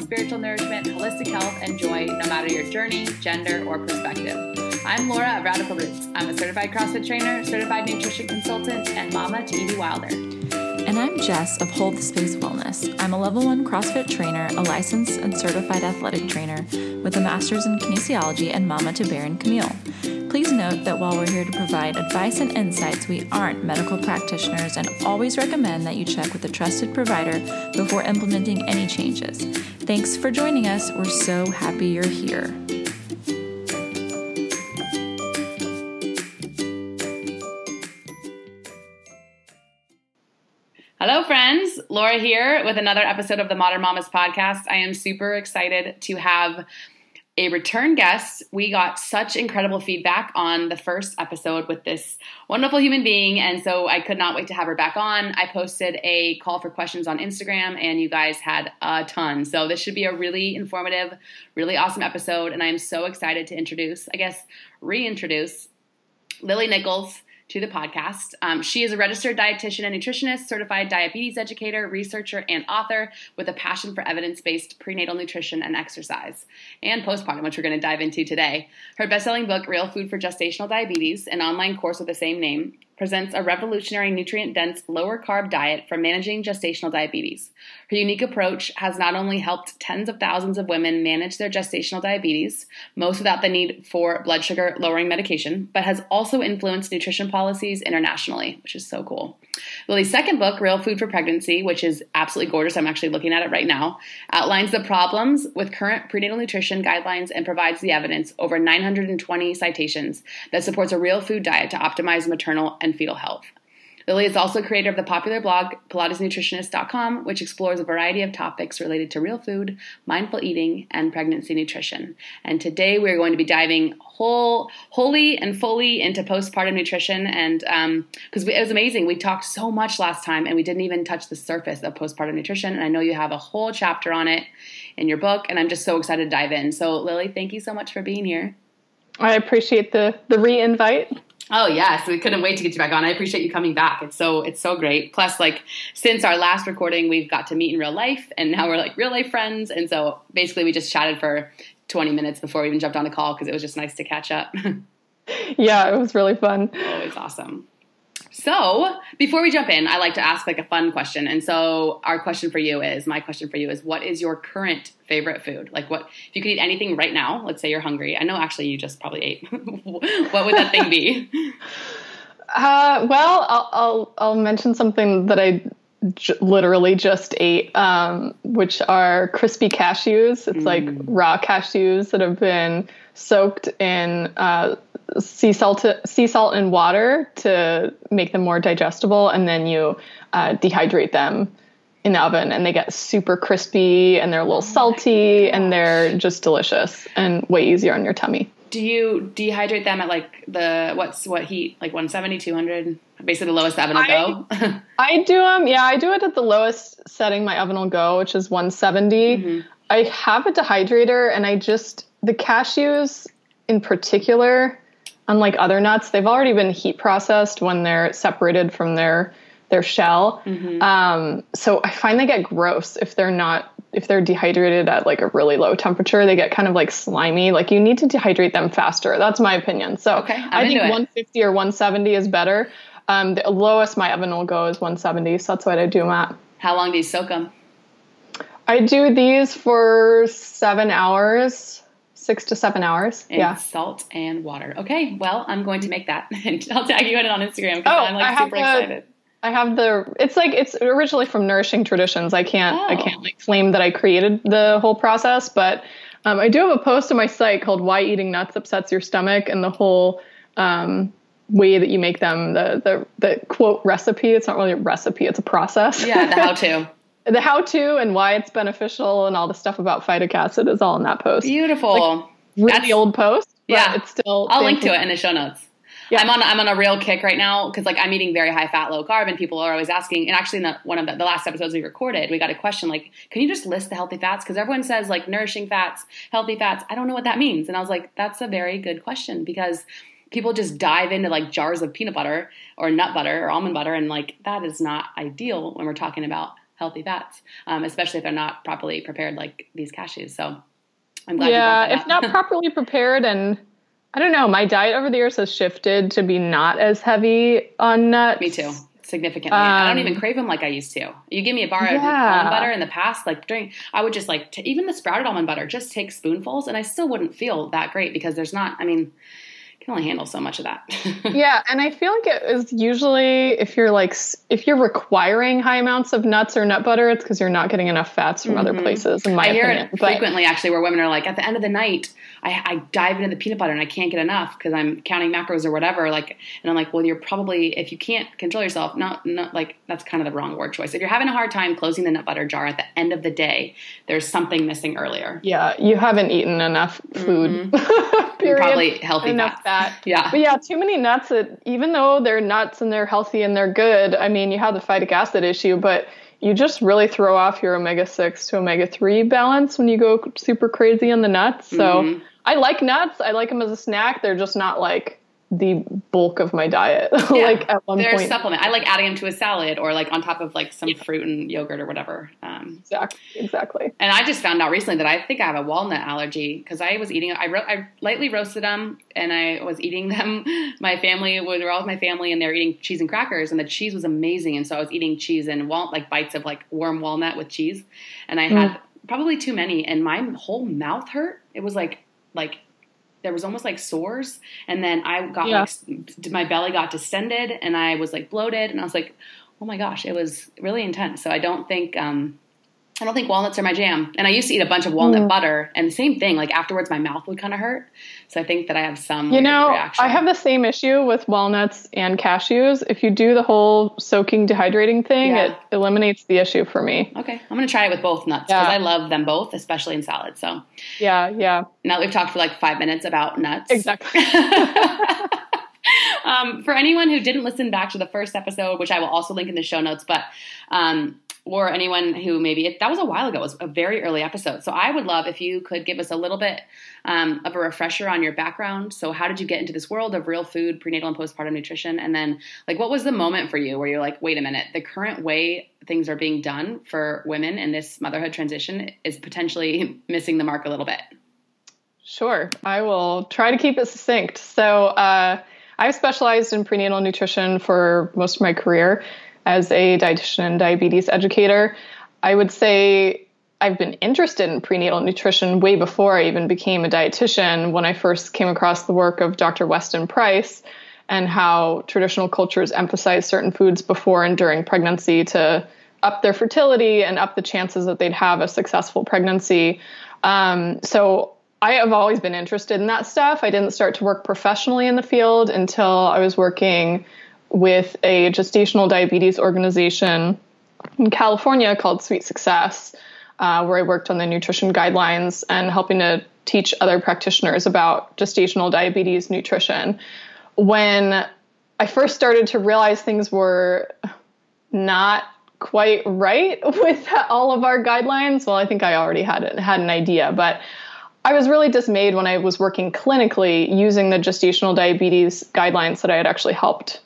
spiritual nourishment, holistic health, and joy, no matter your journey, gender, or perspective. I'm Laura of Radical Roots. I'm a certified CrossFit trainer, certified nutrition consultant, and mama to Evie Wilder. And I'm Jess of Hold the Space Wellness. I'm a level one CrossFit trainer, a licensed and certified athletic trainer with a master's in kinesiology and mama to Bear and Camille. Please note that while we're here to provide advice and insights, we aren't medical practitioners and always recommend that you check with a trusted provider before implementing any changes. Thanks for joining us. We're so happy you're here. Hello, friends. Laura here with another episode of the Modern Mamas podcast. I am super excited to have a return guest. We got such incredible feedback on the first episode with this wonderful human being, and so I could not wait to have her back on. I posted a call for questions on Instagram, and you guys had a ton. So this should be a really informative, really awesome episode, and I am so excited to introduce, I guess, reintroduce Lily Nichols to the podcast. Um, she is a registered dietitian and nutritionist, certified diabetes educator, researcher, and author with a passion for evidence based prenatal nutrition and exercise and postpartum, which we're going to dive into today. Her best selling book, Real Food for Gestational Diabetes, an online course with the same name, presents a revolutionary nutrient dense, lower carb diet for managing gestational diabetes. Her unique approach has not only helped tens of thousands of women manage their gestational diabetes, most without the need for blood sugar lowering medication, but has also influenced nutrition policies internationally, which is so cool. Lily's second book, Real Food for Pregnancy, which is absolutely gorgeous, I'm actually looking at it right now, outlines the problems with current prenatal nutrition guidelines and provides the evidence, over 920 citations, that supports a real food diet to optimize maternal and fetal health. Lily is also creator of the popular blog PilatesNutritionist.com, which explores a variety of topics related to real food, mindful eating, and pregnancy nutrition. And today we're going to be diving whole, wholly and fully into postpartum nutrition, and because um, it was amazing, we talked so much last time, and we didn't even touch the surface of postpartum nutrition. And I know you have a whole chapter on it in your book, and I'm just so excited to dive in. So, Lily, thank you so much for being here. I appreciate the the re-invite. Oh yes, we couldn't wait to get you back on. I appreciate you coming back. It's so it's so great. Plus, like since our last recording, we've got to meet in real life, and now we're like real life friends. And so basically, we just chatted for 20 minutes before we even jumped on the call because it was just nice to catch up. yeah, it was really fun. Always awesome. So before we jump in, I like to ask like a fun question. And so our question for you is, my question for you is, what is your current favorite food? Like what, if you could eat anything right now, let's say you're hungry. I know actually you just probably ate. what would that thing be? Uh, well, I'll, I'll, I'll mention something that I j- literally just ate, um, which are crispy cashews. It's mm. like raw cashews that have been soaked in uh, sea salt, sea salt and water to make them more digestible, and then you uh, dehydrate them in the oven, and they get super crispy, and they're a little oh salty, and they're just delicious and way easier on your tummy. Do you dehydrate them at like the what's what heat like 170, 200? Basically, the lowest the oven will I, go. I do them. Yeah, I do it at the lowest setting my oven will go, which is 170. Mm-hmm. I have a dehydrator, and I just the cashews in particular unlike other nuts, they've already been heat processed when they're separated from their their shell. Mm-hmm. Um, so I find they get gross if they're not if they're dehydrated at like a really low temperature. They get kind of like slimy. Like you need to dehydrate them faster. That's my opinion. So okay, I think 150 or 170 is better. Um, the lowest my oven will go is 170. So that's what I do them at. How long do you soak them? I do these for seven hours six to seven hours. And yeah. Salt and water. Okay. Well, I'm going to make that and I'll tag you in it on Instagram because oh, I'm like super the, excited. I have the it's like it's originally from Nourishing Traditions. I can't oh. I can't like claim that I created the whole process, but um, I do have a post on my site called "Why Eating Nuts Upsets Your Stomach" and the whole um, way that you make them. The the the quote recipe. It's not really a recipe; it's a process. Yeah, the how to. the how to and why it's beneficial and all the stuff about phytic acid is all in that post. Beautiful. Like, really That's, old post. yeah, it's still. I'll link to it in the show notes. Yeah. I'm on I'm on a real kick right now because like I'm eating very high fat, low carb, and people are always asking. And actually, in the, one of the, the, last episodes we recorded, we got a question like, "Can you just list the healthy fats?" Because everyone says like nourishing fats, healthy fats. I don't know what that means, and I was like, "That's a very good question because." people just dive into like jars of peanut butter or nut butter or almond butter, and like that is not ideal when we're talking about healthy fats, um, especially if they're not properly prepared like these cashews. So I'm glad. Yeah, if not properly prepared, and I don't know, my diet over the years has shifted to be not as heavy on nuts. Me too significantly. Um, I don't even um, crave them like I used to. You give me a bar yeah. of almond butter in the past, like during, I would just like, t- even the sprouted almond butter, just take spoonfuls and I still wouldn't feel that great because there's not, I mean, can only handle so much of that. yeah, and I feel like it is usually if you're like if you're requiring high amounts of nuts or nut butter, it's because you're not getting enough fats from mm-hmm. other places. In my I hear opinion, it frequently actually, where women are like, at the end of the night, I, I dive into the peanut butter and I can't get enough because I'm counting macros or whatever. Like, and I'm like, well, you're probably if you can't control yourself, not not like that's kind of the wrong word choice. If you're having a hard time closing the nut butter jar at the end of the day, there's something missing earlier. Yeah, you haven't eaten enough food. Mm-hmm. probably healthy enough fat. Yeah, but yeah, too many nuts. That even though they're nuts and they're healthy and they're good, I mean, you have the phytic acid issue, but you just really throw off your omega 6 to omega 3 balance when you go super crazy on the nuts. So mm-hmm. I like nuts. I like them as a snack. They're just not like the bulk of my diet. Yeah. like at one point. They're point, supplement. I like adding them to a salad or like on top of like some yeah. fruit and yogurt or whatever. Um, exactly. Exactly. And I just found out recently that I think I have a walnut allergy because I was eating. I ro- I lightly roasted them and I was eating them. My family we were all with my family and they were eating cheese and crackers and the cheese was amazing. And so I was eating cheese and walnut like bites of like warm walnut with cheese, and I had mm. probably too many and my whole mouth hurt. It was like like there was almost like sores and then i got yeah. like my belly got distended and i was like bloated and i was like oh my gosh it was really intense so i don't think um, I don't think walnuts are my jam. And I used to eat a bunch of walnut mm. butter, and the same thing. Like afterwards, my mouth would kind of hurt. So I think that I have some. You know, reaction. I have the same issue with walnuts and cashews. If you do the whole soaking, dehydrating thing, yeah. it eliminates the issue for me. Okay, I'm gonna try it with both nuts because yeah. I love them both, especially in salad. So. Yeah, yeah. Now we've talked for like five minutes about nuts. Exactly. um, for anyone who didn't listen back to the first episode, which I will also link in the show notes, but um, or anyone who maybe that was a while ago. It was a very early episode. So I would love if you could give us a little bit um, of a refresher on your background. So how did you get into this world of real food, prenatal and postpartum nutrition, and then like what was the moment for you where you're like, wait a minute, the current way things are being done for women in this motherhood transition is potentially missing the mark a little bit. Sure, I will try to keep it succinct. So. Uh, I've specialized in prenatal nutrition for most of my career as a dietitian and diabetes educator. I would say I've been interested in prenatal nutrition way before I even became a dietitian when I first came across the work of Dr. Weston Price and how traditional cultures emphasize certain foods before and during pregnancy to up their fertility and up the chances that they'd have a successful pregnancy. Um, so I have always been interested in that stuff. I didn't start to work professionally in the field until I was working with a gestational diabetes organization in California called Sweet Success, uh, where I worked on the nutrition guidelines and helping to teach other practitioners about gestational diabetes nutrition. When I first started to realize things were not quite right with all of our guidelines, well, I think I already had had an idea, but I was really dismayed when I was working clinically using the gestational diabetes guidelines that I had actually helped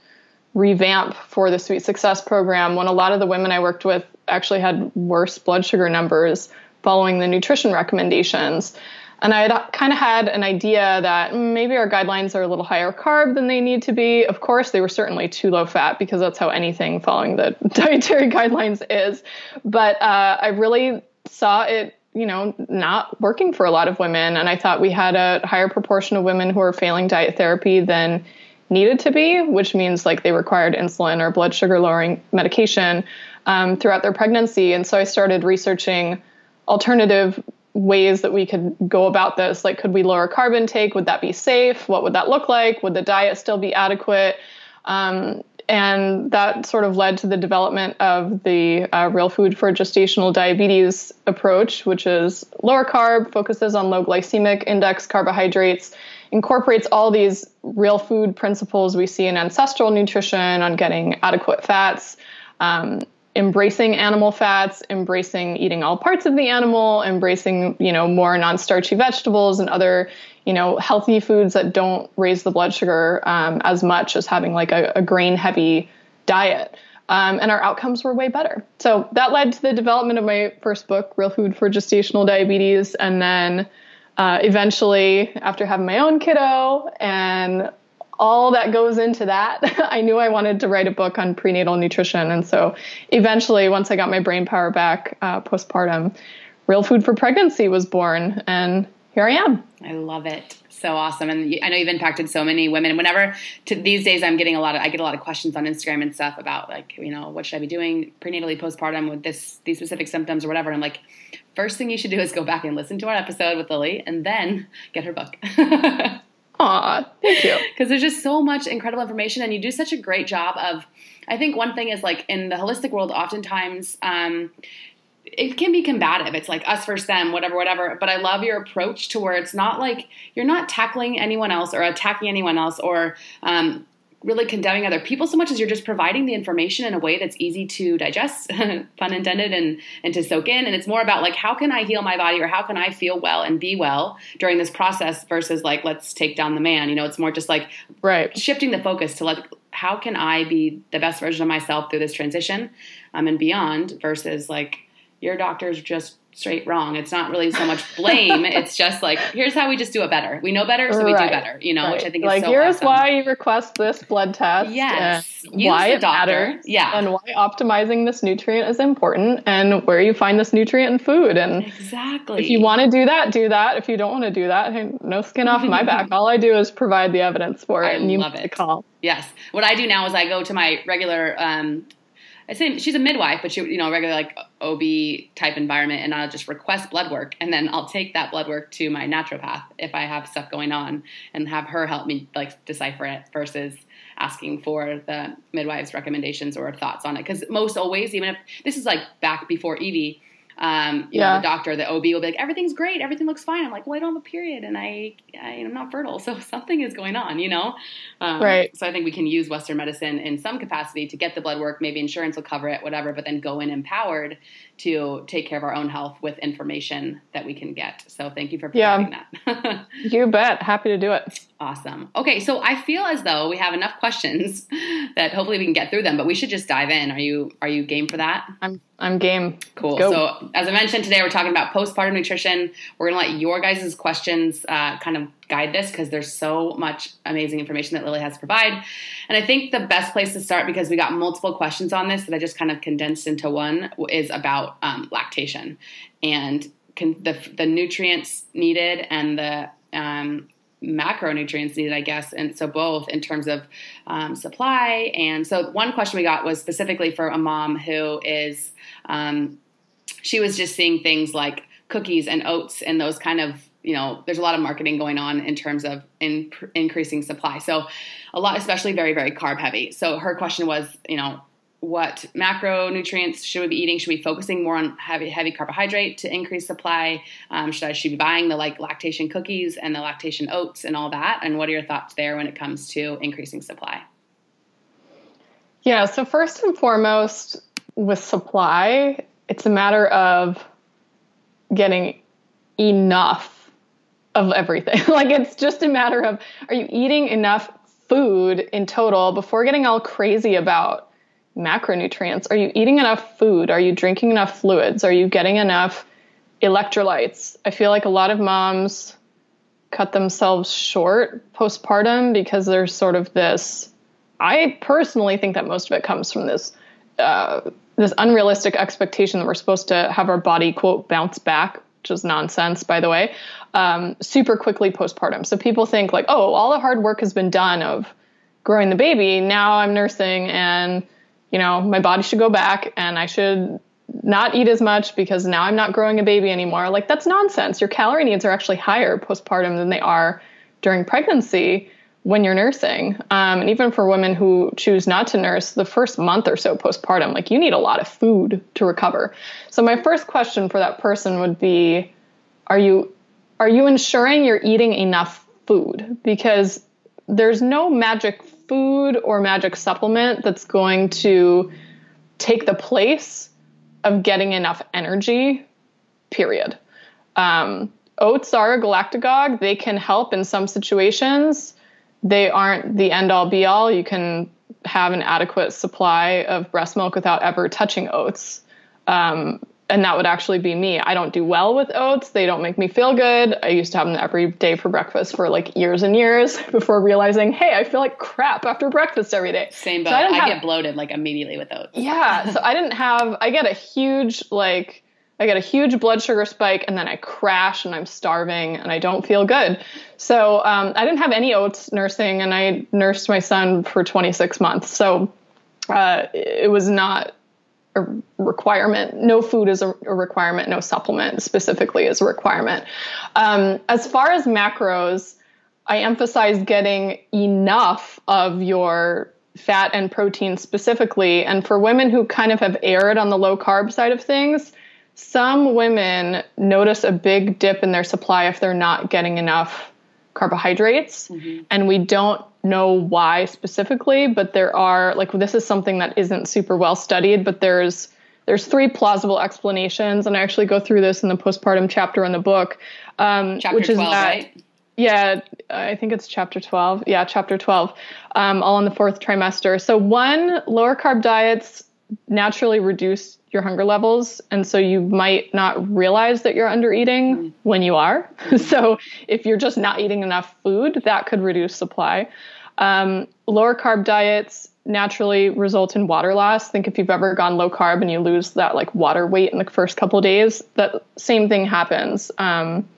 revamp for the Sweet Success program when a lot of the women I worked with actually had worse blood sugar numbers following the nutrition recommendations. And I had kind of had an idea that maybe our guidelines are a little higher carb than they need to be. Of course, they were certainly too low fat because that's how anything following the dietary guidelines is. But uh, I really saw it, you know, not working for a lot of women. And I thought we had a higher proportion of women who are failing diet therapy than needed to be, which means like they required insulin or blood sugar lowering medication um, throughout their pregnancy. And so I started researching alternative ways that we could go about this. Like, could we lower carb intake? Would that be safe? What would that look like? Would the diet still be adequate? Um, and that sort of led to the development of the uh, real food for gestational diabetes approach, which is lower carb, focuses on low glycemic index carbohydrates, incorporates all these real food principles we see in ancestral nutrition on getting adequate fats, um, embracing animal fats, embracing eating all parts of the animal, embracing you know more non-starchy vegetables and other you know, healthy foods that don't raise the blood sugar um, as much as having like a, a grain heavy diet. Um, and our outcomes were way better. So that led to the development of my first book, Real Food for Gestational Diabetes. And then uh, eventually, after having my own kiddo and all that goes into that, I knew I wanted to write a book on prenatal nutrition. And so eventually, once I got my brain power back uh, postpartum, Real Food for Pregnancy was born. And here I am. I love it. So awesome. And I know you've impacted so many women. Whenever to, these days I'm getting a lot of, I get a lot of questions on Instagram and stuff about like, you know, what should I be doing prenatally postpartum with this, these specific symptoms or whatever. And I'm like, first thing you should do is go back and listen to our episode with Lily and then get her book. Aw, thank you. Because there's just so much incredible information, and you do such a great job of. I think one thing is like in the holistic world, oftentimes um, it can be combative. It's like us versus them, whatever, whatever. But I love your approach to where it's not like you're not tackling anyone else or attacking anyone else or um, really condemning other people so much as you're just providing the information in a way that's easy to digest, pun intended, and and to soak in. And it's more about like how can I heal my body or how can I feel well and be well during this process versus like let's take down the man. You know, it's more just like right shifting the focus to like how can I be the best version of myself through this transition um, and beyond versus like your doctor's just straight wrong. It's not really so much blame. it's just like, here's how we just do it better. We know better, so we do better, you know, right. which I think like, is so here's awesome. why you request this blood test. Yes. why it matters. Yeah. And why optimizing this nutrient is important and where you find this nutrient in food. And exactly. If you want to do that, do that. If you don't want to do that, hey, no skin off my back. All I do is provide the evidence for it. I and you love it. call. Yes. What I do now is I go to my regular um, I say she's a midwife, but she, you know, regular like OB type environment, and I'll just request blood work, and then I'll take that blood work to my naturopath if I have stuff going on, and have her help me like decipher it versus asking for the midwife's recommendations or thoughts on it. Because most always, even if this is like back before Evie, um, yeah. Know, the doctor, the OB will be like, everything's great, everything looks fine. I'm like, well, I don't have a period, and I, I am not fertile, so something is going on, you know. Um, right. So I think we can use Western medicine in some capacity to get the blood work. Maybe insurance will cover it, whatever. But then go in empowered to take care of our own health with information that we can get. So thank you for providing yeah. that. you bet. Happy to do it. Awesome. Okay, so I feel as though we have enough questions that hopefully we can get through them, but we should just dive in. Are you are you game for that? I'm I'm game. Cool. So as I mentioned today, we're talking about postpartum nutrition. We're gonna let your guys' questions uh, kind of guide this because there's so much amazing information that Lily has to provide. And I think the best place to start because we got multiple questions on this that I just kind of condensed into one is about um, lactation and can, the the nutrients needed and the um, macronutrients needed, I guess. And so both in terms of um, supply. And so one question we got was specifically for a mom who is, um, she was just seeing things like cookies and oats and those kind of, you know, there's a lot of marketing going on in terms of in, increasing supply. So a lot, especially very, very carb heavy. So her question was, you know, what macronutrients should we be eating? Should we be focusing more on heavy heavy carbohydrate to increase supply? Um, should I should be buying the like lactation cookies and the lactation oats and all that? And what are your thoughts there when it comes to increasing supply? Yeah, so first and foremost, with supply, it's a matter of getting enough of everything. like it's just a matter of are you eating enough food in total before getting all crazy about macronutrients? Are you eating enough food? Are you drinking enough fluids? Are you getting enough electrolytes? I feel like a lot of moms cut themselves short postpartum because there's sort of this. I personally think that most of it comes from this uh, this unrealistic expectation that we're supposed to have our body quote bounce back, which is nonsense, by the way, um, super quickly postpartum. So people think like, oh, all the hard work has been done of growing the baby. Now I'm nursing and you know, my body should go back and I should not eat as much because now I'm not growing a baby anymore. Like, that's nonsense. Your calorie needs are actually higher postpartum than they are during pregnancy when you're nursing. Um, and even for women who choose not to nurse, the first month or so postpartum, like, you need a lot of food to recover. So, my first question for that person would be Are you, are you ensuring you're eating enough food? Because there's no magic food or magic supplement that's going to take the place of getting enough energy, period. Um, oats are a galactagogue. They can help in some situations. They aren't the end all be all. You can have an adequate supply of breast milk without ever touching oats. Um, and that would actually be me. I don't do well with oats. They don't make me feel good. I used to have them every day for breakfast for like years and years before realizing, hey, I feel like crap after breakfast every day. Same, but so I, I have, get bloated like immediately with oats. Yeah, so I didn't have. I get a huge like. I get a huge blood sugar spike and then I crash and I'm starving and I don't feel good. So um, I didn't have any oats nursing and I nursed my son for 26 months. So uh, it was not a requirement. No food is a, a requirement. No supplement specifically is a requirement. Um, as far as macros, I emphasize getting enough of your fat and protein specifically. And for women who kind of have erred on the low carb side of things, some women notice a big dip in their supply if they're not getting enough carbohydrates. Mm-hmm. And we don't know why specifically, but there are like this is something that isn't super well studied, but there's there's three plausible explanations, and I actually go through this in the postpartum chapter in the book, um, chapter which is 12, that. Right? Yeah, I think it's chapter 12. Yeah, chapter 12, um, all in the fourth trimester. So, one, lower carb diets naturally reduce your hunger levels. And so you might not realize that you're under eating mm. when you are. so, if you're just not eating enough food, that could reduce supply. Um, lower carb diets naturally result in water loss. Think if you've ever gone low carb and you lose that like water weight in the first couple days, that same thing happens um,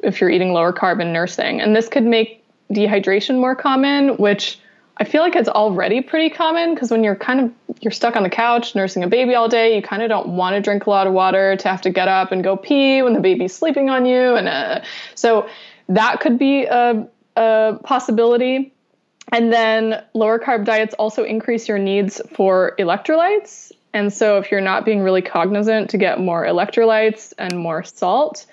if you're eating lower carb and nursing. And this could make dehydration more common, which I feel like it's already pretty common because when you're kind of you're stuck on the couch nursing a baby all day, you kind of don't want to drink a lot of water to have to get up and go pee when the baby's sleeping on you, and uh, so that could be a, a possibility. And then lower carb diets also increase your needs for electrolytes. And so if you're not being really cognizant to get more electrolytes and more salt,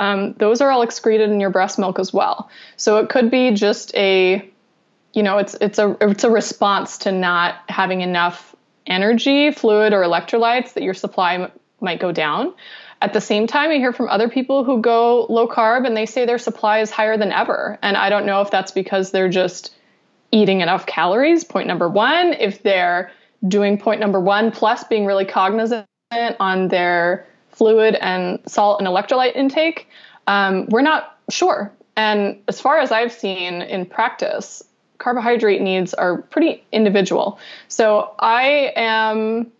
um, those are all excreted in your breast milk as well. So it could be just a, you know, it's it's a it's a response to not having enough energy, fluid, or electrolytes that your supply m- might go down. At the same time, I hear from other people who go low carb and they say their supply is higher than ever. And I don't know if that's because they're just eating enough calories, point number one. If they're doing point number one plus being really cognizant on their fluid and salt and electrolyte intake, um, we're not sure. And as far as I've seen in practice, carbohydrate needs are pretty individual. So I am.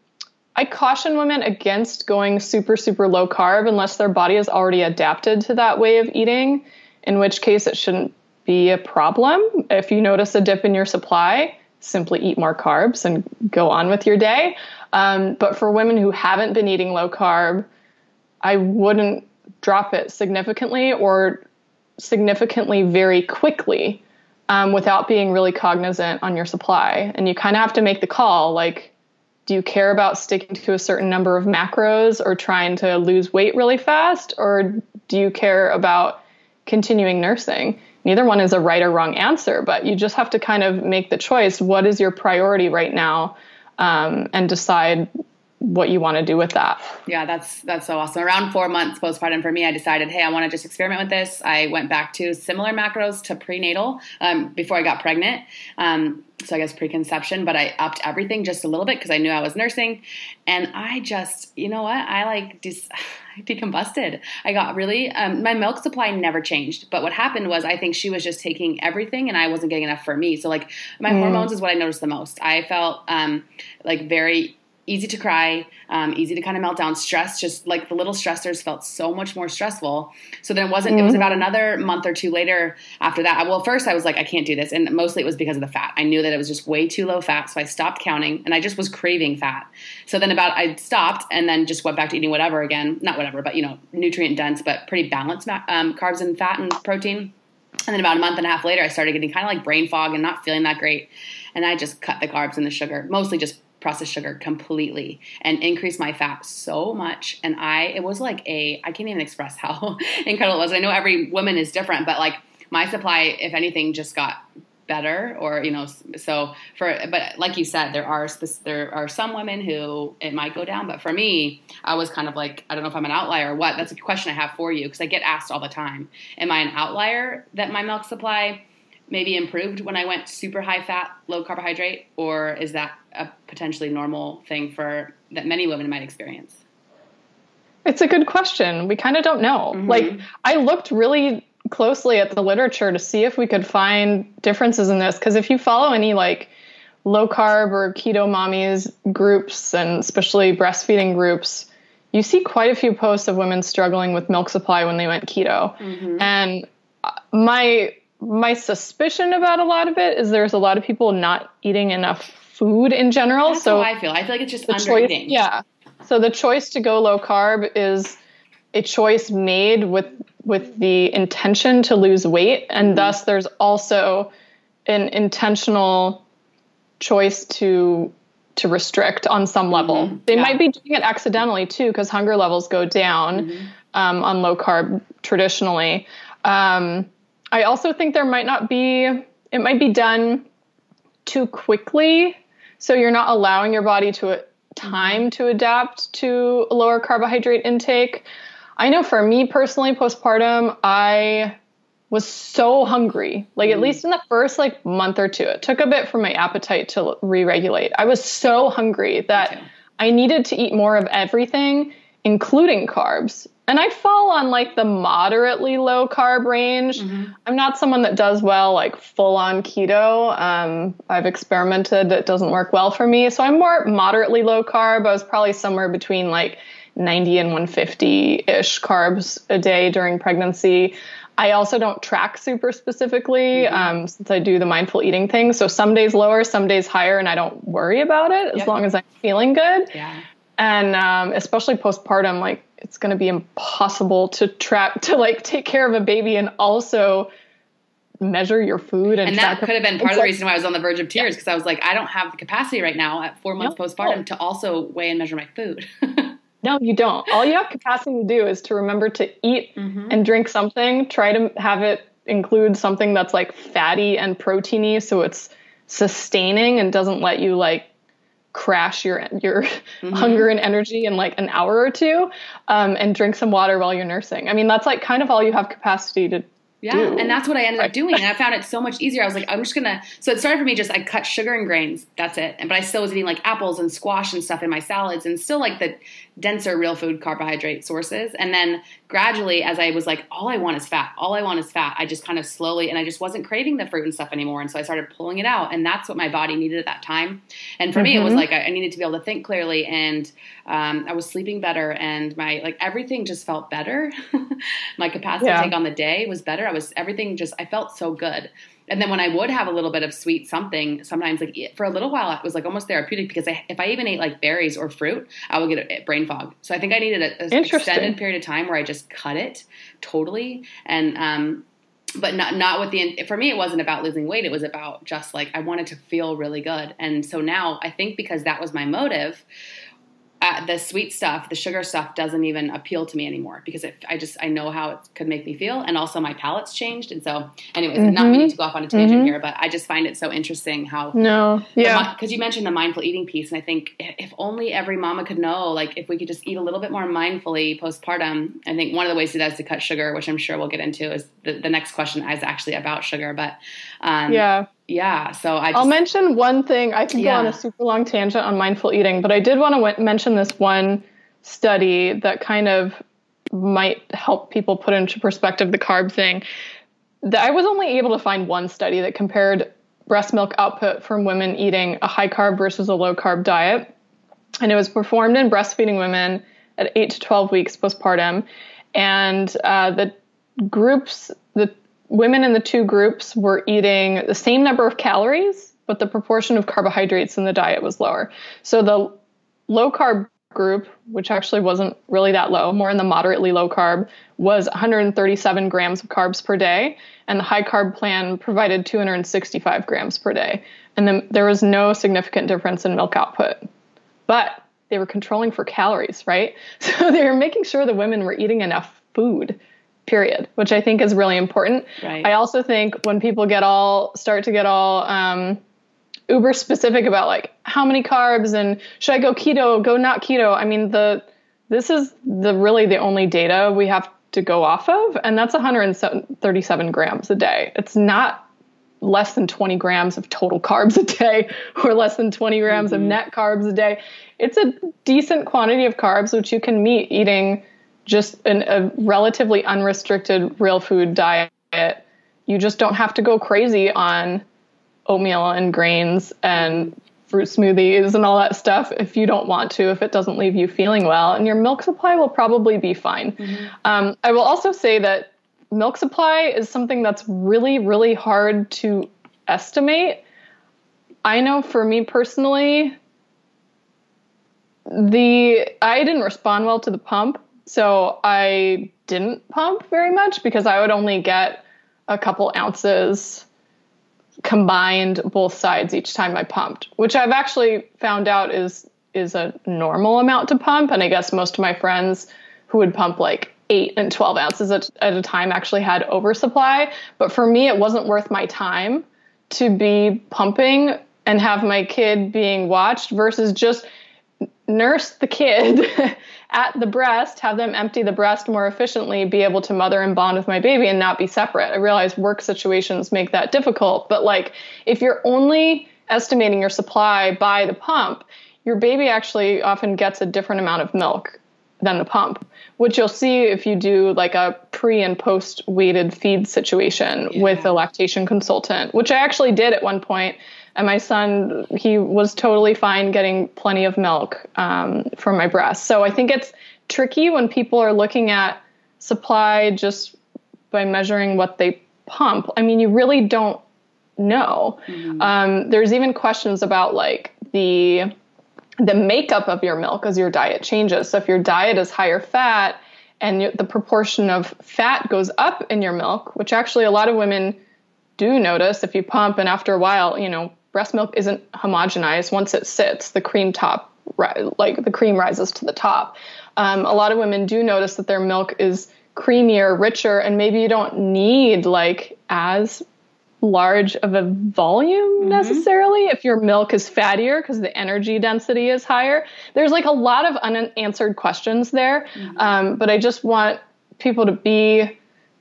I caution women against going super, super low carb unless their body is already adapted to that way of eating, in which case it shouldn't be a problem. If you notice a dip in your supply, simply eat more carbs and go on with your day. Um, but for women who haven't been eating low carb, I wouldn't drop it significantly or significantly very quickly um, without being really cognizant on your supply. And you kind of have to make the call like, do you care about sticking to a certain number of macros or trying to lose weight really fast? Or do you care about continuing nursing? neither one is a right or wrong answer, but you just have to kind of make the choice. What is your priority right now? Um, and decide what you want to do with that. Yeah, that's that's so awesome. Around four months postpartum for me, I decided, hey, I want to just experiment with this. I went back to similar macros to prenatal um, before I got pregnant. Um, so I guess preconception, but I upped everything just a little bit because I knew I was nursing, and I just, you know what, I like de- decombusted. I got really um, my milk supply never changed, but what happened was I think she was just taking everything, and I wasn't getting enough for me. So like my mm. hormones is what I noticed the most. I felt um, like very easy to cry, um, easy to kind of melt down. Stress, just like the little stressors felt so much more stressful. So then it wasn't, mm-hmm. it was about mm-hmm. another month or two later after that. Well, first I was like, I can't do this. And mostly it was because of the fat. I knew that it was just way too low fat. So I stopped counting and I just was craving fat. So then about, I stopped and then just went back to eating whatever again. Not whatever, but you know, nutrient dense, but pretty balanced um, carbs and fat and protein. And then about a month and a half later, I started getting kind of like brain fog and not feeling that great. And I just cut the carbs and the sugar, mostly just processed sugar completely and increased my fat so much. And i it was like a i can't even express how incredible it was. I know every woman is different but like my supply if anything just got better or you know so for but like you said there are there are some women who it might go down. But for me i was kind of like i don't know if i'm an outlier or what. That's a question i have for you because i get asked all the time. Am i an outlier that my milk supply maybe improved when i went super high fat low carbohydrate or is that a potentially normal thing for that many women might experience it's a good question we kind of don't know mm-hmm. like i looked really closely at the literature to see if we could find differences in this. Because if you follow any like low carb or keto mommies groups, and especially breastfeeding groups, you see quite a few posts of women struggling with milk supply when they went keto. Mm-hmm. And uh, my my suspicion about a lot of it is there's a lot of people not eating enough food in general. That's so I feel. I feel like it's just under choice, Yeah. So the choice to go low carb is a choice made with with the intention to lose weight and mm-hmm. thus there's also an intentional choice to to restrict on some level mm-hmm. they yeah. might be doing it accidentally too because hunger levels go down mm-hmm. um, on low carb traditionally um, i also think there might not be it might be done too quickly so you're not allowing your body to time to adapt to a lower carbohydrate intake I know for me personally, postpartum, I was so hungry. Like, mm. at least in the first like month or two, it took a bit for my appetite to re regulate. I was so hungry that I needed to eat more of everything, including carbs. And I fall on like the moderately low carb range. Mm-hmm. I'm not someone that does well like full on keto. Um, I've experimented, it doesn't work well for me. So I'm more moderately low carb. I was probably somewhere between like 90 and 150 ish carbs a day during pregnancy. I also don't track super specifically mm-hmm. um, since I do the mindful eating thing. So some days lower, some days higher, and I don't worry about it as yep. long as I'm feeling good. Yeah. And um, especially postpartum, like it's going to be impossible to track to like take care of a baby and also measure your food and, and that could have been part of the reason why I was on the verge of tears because yeah. I was like I don't have the capacity right now at 4 months no, postpartum to also weigh and measure my food. No, you don't. All you have capacity to do is to remember to eat mm-hmm. and drink something. Try to have it include something that's like fatty and proteiny so it's sustaining and doesn't let you like crash your your mm-hmm. hunger and energy in like an hour or two um, and drink some water while you're nursing. I mean, that's like kind of all you have capacity to yeah, and that's what I ended up doing. And I found it so much easier. I was like, I'm just gonna. So it started for me just I cut sugar and grains. That's it. And but I still was eating like apples and squash and stuff in my salads, and still like the denser real food carbohydrate sources. And then gradually, as I was like, all I want is fat. All I want is fat. I just kind of slowly, and I just wasn't craving the fruit and stuff anymore. And so I started pulling it out, and that's what my body needed at that time. And for mm-hmm. me, it was mm-hmm. like I, I, needed to be able to think clearly, and um, I was sleeping better, and my like everything just felt better. my capacity yeah. to take on the day was better. I was everything just I felt so good. And then when I would have a little bit of sweet something, sometimes like for a little while it was like almost therapeutic because I, if I even ate like berries or fruit, I would get a, brain fog. So I think I needed an extended period of time where I just cut it totally. And um, but not not with the for me it wasn't about losing weight. It was about just like I wanted to feel really good. And so now I think because that was my motive uh, the sweet stuff, the sugar stuff doesn't even appeal to me anymore because it, I just I know how it could make me feel, and also my palate's changed. And so, anyways, mm-hmm. not meaning to go off on a tangent mm-hmm. here, but I just find it so interesting how no, yeah, because you mentioned the mindful eating piece, and I think if only every mama could know, like if we could just eat a little bit more mindfully postpartum. I think one of the ways to that is to cut sugar, which I'm sure we'll get into. Is the, the next question is actually about sugar, but um, yeah, yeah so I will mention one thing i can yeah. go on a super long tangent on mindful eating but i did want to w- mention this one study that kind of might help people put into perspective the carb thing that i was only able to find one study that compared breast milk output from women eating a high carb versus a low carb diet and it was performed in breastfeeding women at 8 to 12 weeks postpartum and uh, the groups the women in the two groups were eating the same number of calories, but the proportion of carbohydrates in the diet was lower. So the low carb group, which actually wasn't really that low, more in the moderately low carb, was 137 grams of carbs per day, and the high carb plan provided 265 grams per day. And then there was no significant difference in milk output. But they were controlling for calories, right? So they were making sure the women were eating enough food period, which I think is really important. Right. I also think when people get all start to get all um, uber specific about like how many carbs and should I go keto, go not keto. I mean the this is the really the only data we have to go off of, and that's 137 grams a day. It's not less than 20 grams of total carbs a day or less than 20 grams mm-hmm. of net carbs a day. It's a decent quantity of carbs, which you can meet eating just an, a relatively unrestricted real food diet. You just don't have to go crazy on oatmeal and grains and fruit smoothies and all that stuff if you don't want to, if it doesn't leave you feeling well. And your milk supply will probably be fine. Mm-hmm. Um, I will also say that milk supply is something that's really, really hard to estimate. I know for me personally, the I didn't respond well to the pump, so I didn't pump very much because I would only get a couple ounces combined both sides each time I pumped, which I've actually found out is is a normal amount to pump. And I guess most of my friends who would pump like eight and 12 ounces at, at a time actually had oversupply. But for me, it wasn't worth my time to be pumping and have my kid being watched versus just nurse the kid at the breast, have them empty the breast more efficiently, be able to mother and bond with my baby and not be separate. I realize work situations make that difficult, but like if you're only estimating your supply by the pump, your baby actually often gets a different amount of milk than the pump, which you'll see if you do like a pre and post weighted feed situation yeah. with a lactation consultant, which I actually did at one point and my son he was totally fine getting plenty of milk um, from my breast so i think it's tricky when people are looking at supply just by measuring what they pump. I mean you really don't know. Mm-hmm. um, there's even questions about like the the makeup of your milk as your diet changes. So if your diet is higher fat and the proportion of fat goes up in your milk which actually a lot of women do notice if you pump and after a while you know breast milk isn't homogenized. Once it sits, the cream top, like the cream rises to the top. Um, a lot of women do notice that their milk is creamier, richer, and maybe you don't need like as large of a volume mm-hmm. necessarily if your milk is fattier because the energy density is higher. There's like a lot of unanswered questions there, mm-hmm. um, but I just want people to be,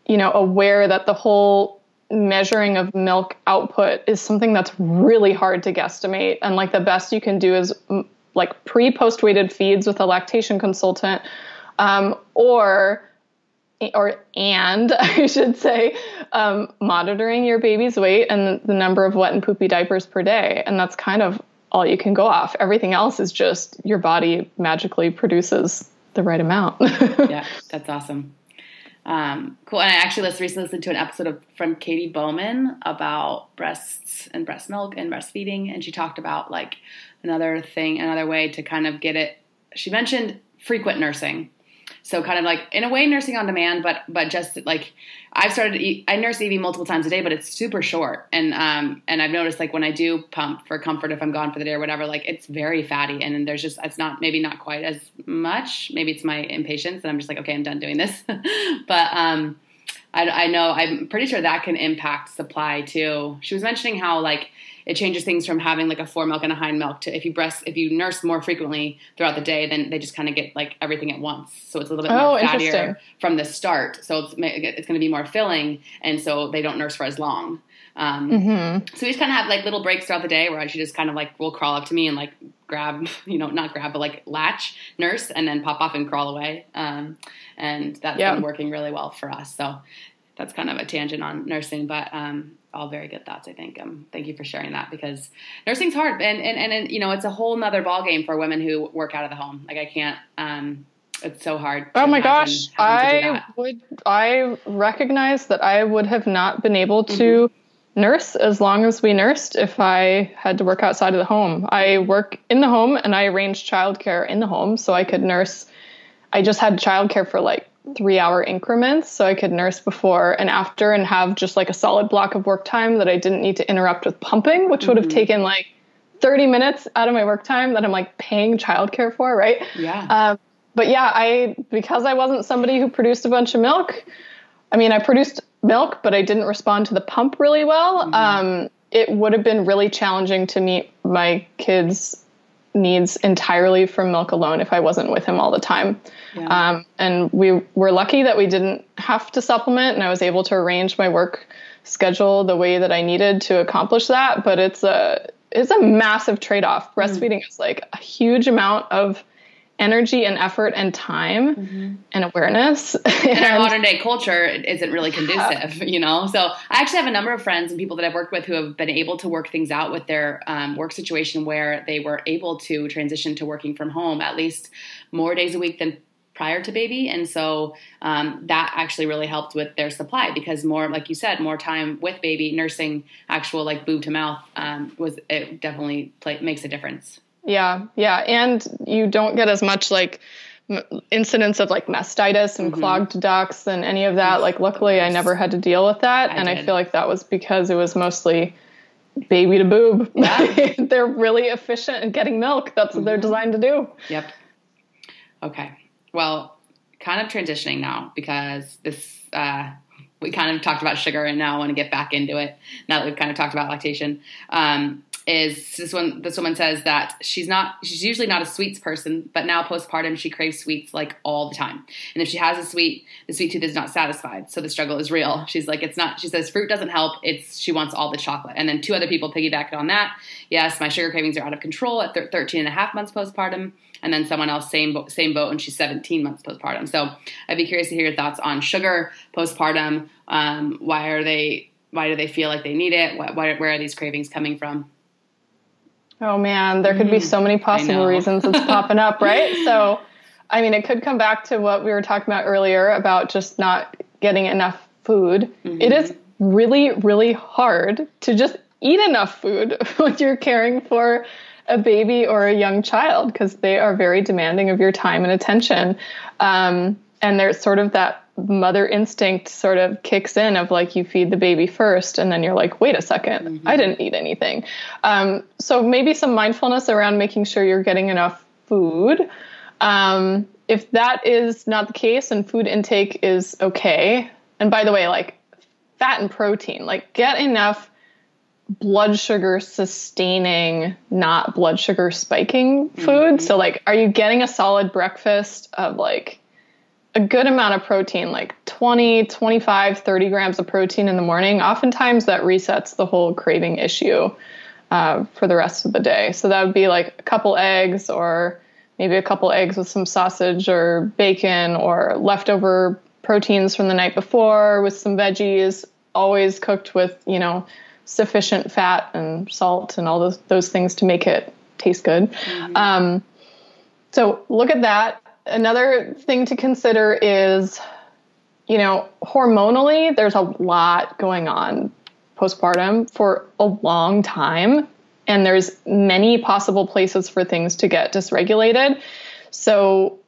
you know, aware that the whole measuring of milk output is something that's really hard to guesstimate. And like the best you can do is like pre post weighted feeds with a lactation consultant um, or or and I should say um, monitoring your baby's weight and the number of wet and poopy diapers per day. And that's kind of all you can go off. Everything else is just your body magically produces the right amount. Yeah that's awesome um, cool. And I actually just recently listened to an episode of from Katy Bowman about breasts and breast milk and breastfeeding, and she talked about like another thing, another way to kind of get it. She mentioned frequent nursing, so kind of like in a way nursing on demand, but but just like I've started I nurse Evie multiple times a day, but it's super short. And um and I've noticed like when I do pump for comfort if I'm gone for the day or whatever, like it's very fatty and there's just it's not maybe not quite as much. Maybe it's my impatience and I'm just like, okay, I'm done doing this. but um I, I know I'm pretty sure that can impact supply too. She was mentioning how like it changes things from having like a fore milk and a hind milk to if you breast if you nurse more frequently throughout the day, then they just kind of get like everything at once. So it's a little bit more oh, fattier from the start. So it's it's going to be more filling, and so they don't nurse for as long. Um, mm-hmm. So we just kind of have like little breaks throughout the day where I she just kind of like will crawl up to me and like grab, you know, not grab, but like latch, nurse, and then pop off and crawl away. Um, and that's been working really well for us. So that's kind of a tangent on nursing, but um, all very good thoughts. I think. Um, thank you for sharing that because nursing's hard, and and and, and you know it's a whole nother ball game for women who work out of the home. Like I can't. Um, it's so hard. Oh my gosh, I would. I recognize that I would have not been able to. Mm-hmm. Nurse as long as we nursed if I had to work outside of the home. I work in the home and I arrange childcare in the home so I could nurse. I just had childcare for like three hour increments so I could nurse before and after and have just like a solid block of work time that I didn't need to interrupt with pumping, which mm-hmm. would have mm-hmm. taken like 30 minutes out of my work time that I'm like paying childcare for, right? Yeah. Um, but yeah, I because I wasn't somebody who produced a bunch of milk, I mean, I produced milk, but I didn't respond to the pump really well. Mm-hmm. Um, it would have been really challenging to meet my kids' needs entirely from milk alone if I wasn't with him all the time. Yeah. Um, and we were lucky that we didn't have to supplement, and I was able to arrange my work schedule the way that I needed to accomplish that. But it's a it's a massive trade off. Mm. Breastfeeding mm. is like a huge amount of energy and effort and time mm-hmm. and awareness. and our modern day culture isn't really conducive, yeah. you know? So I actually have a number of friends and people that I've worked with who have been able to work things out with their um, work situation where they were able to transition to working from home at least more days a week than prior to baby and so um, that actually really helped with their supply because more like you said more time with baby nursing actual like boob to mouth um, was it definitely play, makes a difference yeah, yeah, and you don't get as much like incidents of like mastitis and mm-hmm. clogged ducts and any of that. Like, luckily, I never had to deal with that, I and did. I feel like that was because it was mostly baby to boob. Yeah. they're really efficient at getting milk. That's what mm-hmm. they're designed to do. Yep. Okay. Well, kind of transitioning now because this uh, we kind of talked about sugar and now I want to get back into it now that we've kind of talked about lactation. Um, is this one this woman says that she's not she's usually not a sweets person but now postpartum she craves sweets like all the time. And if she has a sweet the sweet tooth is not satisfied so the struggle is real. She's like it's not she says fruit doesn't help it's she wants all the chocolate. And then two other people piggybacked on that. Yes my sugar cravings are out of control at 13 and a half months postpartum. And then someone else same same boat and she's 17 months postpartum. So i'd be curious to hear your thoughts on sugar postpartum. Um, why are they why do they feel like they need it? Why, where are these cravings coming from Oh man, there could be mm. so many possible reasons it's popping up, right? So, I mean, it could come back to what we were talking about earlier about just not getting enough food. Mm-hmm. It is really, really hard to just eat enough food when you're caring for a baby or a young child because they are very demanding of your time and attention. Um, and there's sort of that mother instinct sort of kicks in of like you feed the baby first and then you're like wait a 2nd mm-hmm. i didn't eat anything um, so maybe some mindfulness around making sure you're getting enough food um, if that is not the case and food intake is okay and by the way like fat and protein like get enough blood sugar sustaining not blood sugar spiking food mm-hmm. so like are you getting a solid breakfast of like a good amount of protein, like 20, 25, 30 grams of protein in the morning, oftentimes that resets the whole craving issue uh, for the rest of the day. So that would be like a couple eggs or maybe a couple eggs with some sausage or bacon or leftover proteins from the night before with some veggies, always cooked with, you know, sufficient fat and salt and all those, those things to make it taste good. Mm-hmm. Um, so look at that another thing to consider is, you know, hormonally, there's a lot going on postpartum for a long time. And there's many possible places for things to get dysregulated. So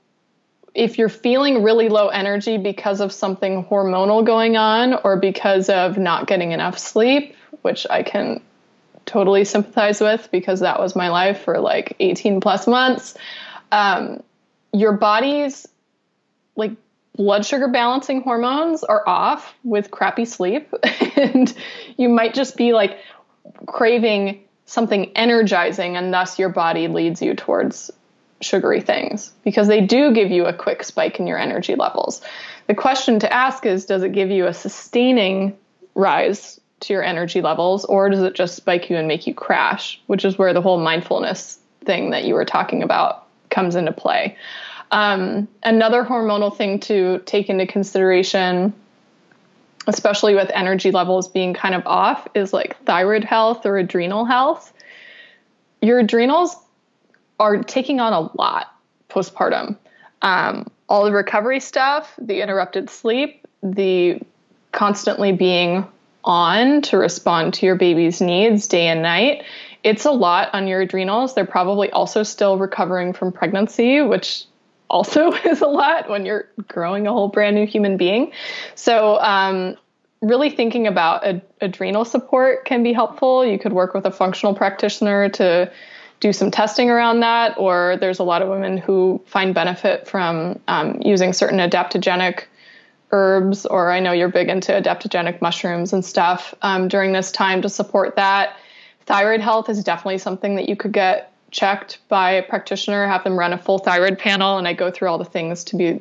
if you're feeling really low energy because of something hormonal going on or because of not getting enough sleep, which I can totally sympathize with because that was my life for like 18 plus months. Um, your body's like blood sugar balancing hormones are off with crappy sleep and you might just be like craving something energizing and thus your body leads you towards sugary things because they do give you a quick spike in your energy levels. The question to ask is does it give you a sustaining rise to your energy levels or does it just spike you and make you crash, which is where the whole mindfulness thing that you were talking about comes into play. Um, another hormonal thing to take into consideration, especially with energy levels being kind of off, is like thyroid health or adrenal health. Your adrenals are taking on a lot postpartum. Um, all the recovery stuff, the interrupted sleep, the constantly being on to respond to your baby's needs day and night it's a lot on your adrenals. They're probably also still recovering from pregnancy, which also is a lot when you're growing a whole brand new human being. So, um, really thinking about ad- adrenal support can be helpful. You could work with a functional practitioner to do some testing around that, or there's a lot of women who find benefit from um, using certain adaptogenic herbs, or I know you're big into adaptogenic mushrooms and stuff um, during this time to support that. Thyroid health is definitely something that you could get checked by a practitioner, have them run a full thyroid panel, and I go through all the things to be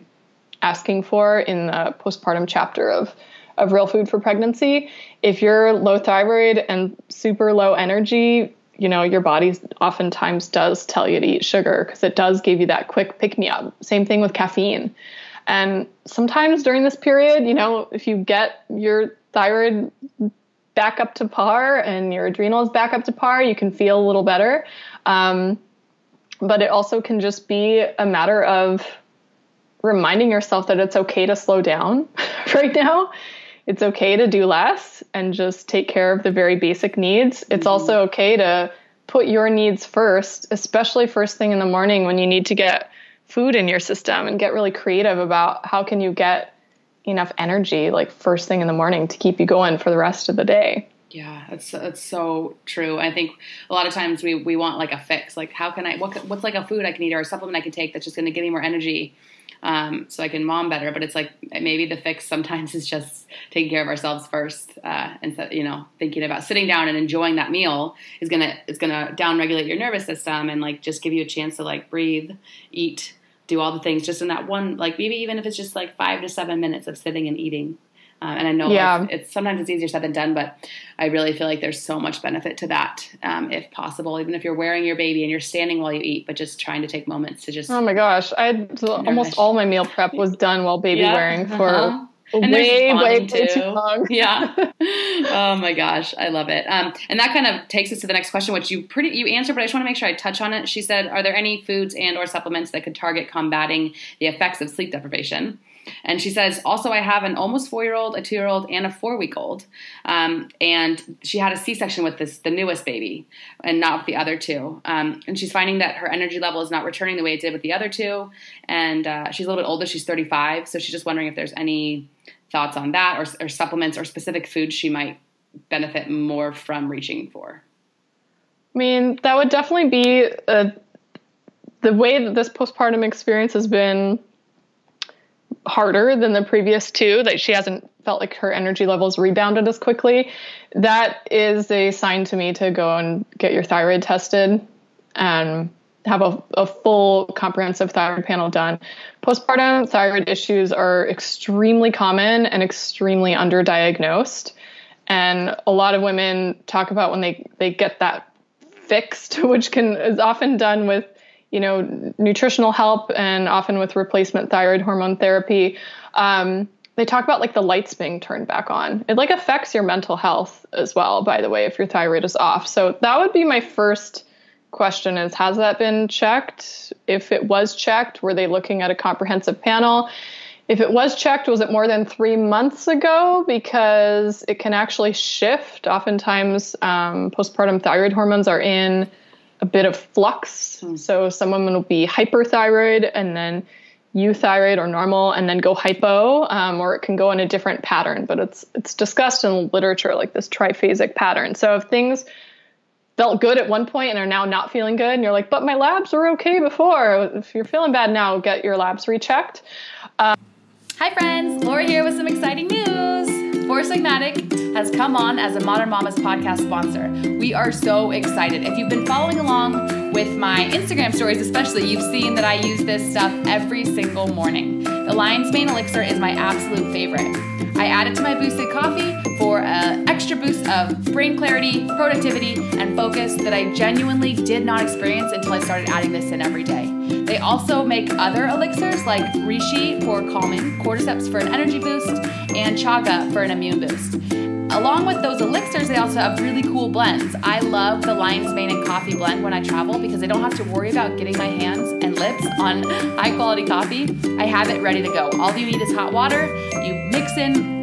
asking for in the postpartum chapter of of real food for pregnancy. If you're low thyroid and super low energy, you know, your body oftentimes does tell you to eat sugar because it does give you that quick pick me up. Same thing with caffeine. And sometimes during this period, you know, if you get your thyroid back up to par and your adrenals back up to par, you can feel a little better. Um, but it also can just be a matter of reminding yourself that it's okay to slow down right now it's okay to do less and just take care of the very basic needs. It's mm-hmm. also okay to put your needs first, especially first thing in the morning when you need to get food in your system and get really creative about how can you get enough energy like first thing in the morning to keep you going for the rest of the day. Yeah, that's that's so true. I think a lot of times we we want like a fix, like how can I what what's like a food I can eat or a supplement I can take that's just going to give me more energy um, so I can mom better. But it's like maybe the fix sometimes is just taking care of ourselves first, uh, instead you know thinking about sitting down and enjoying that meal is gonna it's gonna downregulate your nervous system and like just give you a chance to like breathe, eat, do all the things just in that one like maybe even if it's just like five to seven minutes of sitting and eating uh, and I know yeah. it's, it's, sometimes it's easier said than done, but I really feel like there's so much benefit to that, um, if possible. Even if you're wearing your baby and you're standing while you eat, but just trying to take moments to just. Oh my gosh! I had, almost all my meal prep was done while baby yeah. wearing for. Uh-huh. And way, way, way too long. yeah. oh my gosh, I love it. Um, and that kind of takes us to the next question, which you pretty you answered, but I just want to make sure I touch on it. She said, "Are there any foods and or supplements that could target combating the effects of sleep deprivation?" And she says, also, I have an almost four year old, a two year old, and a four week old. Um, and she had a C section with this, the newest baby, and not with the other two. Um, and she's finding that her energy level is not returning the way it did with the other two. And uh, she's a little bit older, she's 35. So she's just wondering if there's any thoughts on that or, or supplements or specific foods she might benefit more from reaching for. I mean, that would definitely be a, uh, the way that this postpartum experience has been harder than the previous two, that she hasn't felt like her energy levels rebounded as quickly, that is a sign to me to go and get your thyroid tested and have a, a full comprehensive thyroid panel done. Postpartum thyroid issues are extremely common and extremely underdiagnosed. And a lot of women talk about when they, they get that fixed, which can is often done with you know, nutritional help and often with replacement thyroid hormone therapy. Um, they talk about like the lights being turned back on. It like affects your mental health as well, by the way, if your thyroid is off. So that would be my first question is has that been checked? If it was checked, were they looking at a comprehensive panel? If it was checked, was it more than three months ago? Because it can actually shift. Oftentimes, um, postpartum thyroid hormones are in a bit of flux. Mm. So some women will be hyperthyroid and then euthyroid or normal and then go hypo, um, or it can go in a different pattern. But it's it's discussed in literature like this triphasic pattern. So if things felt good at one point and are now not feeling good, and you're like, but my labs were okay before. If you're feeling bad now, get your labs rechecked. Um, Hi friends, Laura here with some exciting news. Four Sigmatic has come on as a Modern Mamas podcast sponsor. We are so excited. If you've been following along with my Instagram stories, especially, you've seen that I use this stuff every single morning. The Lion's Mane Elixir is my absolute favorite. I add it to my boosted coffee for an extra boost of brain clarity, productivity, and focus that I genuinely did not experience until I started adding this in every day. They also make other elixirs like Reishi for calming, cordyceps for an energy boost, and chaga for an immune boost. Along with those elixirs, they also have really cool blends. I love the Lion's Mane and Coffee blend when I travel because I don't have to worry about getting my hands and lips on high quality coffee. I have it ready to go. All you need is hot water. You mix in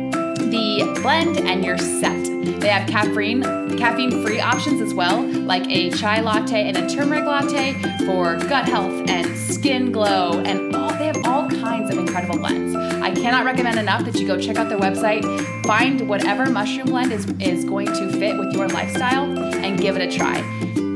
the blend and you're set. They have caffeine caffeine free options as well, like a chai latte and a turmeric latte for gut health and skin glow and all they have all kinds of incredible blends. I cannot recommend enough that you go check out their website, find whatever mushroom blend is, is going to fit with your lifestyle, and give it a try.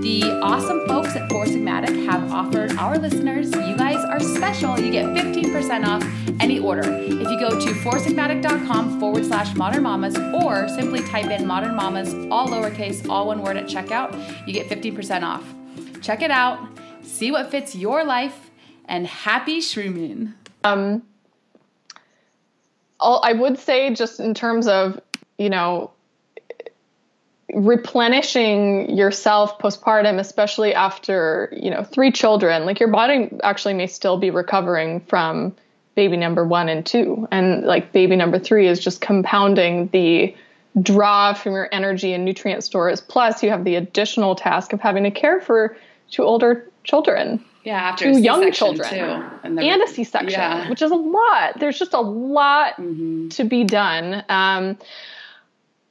The awesome folks at Four Sigmatic have offered our listeners, you guys are special. You get 15% off any order. If you go to foursigmatic.com forward slash modern mamas or simply type in modern mamas, all lowercase, all one word at checkout, you get 15% off. Check it out, see what fits your life, and happy shrooming. Um, I would say, just in terms of, you know, replenishing yourself postpartum especially after you know three children like your body actually may still be recovering from baby number 1 and 2 and like baby number 3 is just compounding the draw from your energy and nutrient stores plus you have the additional task of having to care for two older children yeah after two young children too. and, and a c-section yeah. which is a lot there's just a lot mm-hmm. to be done um,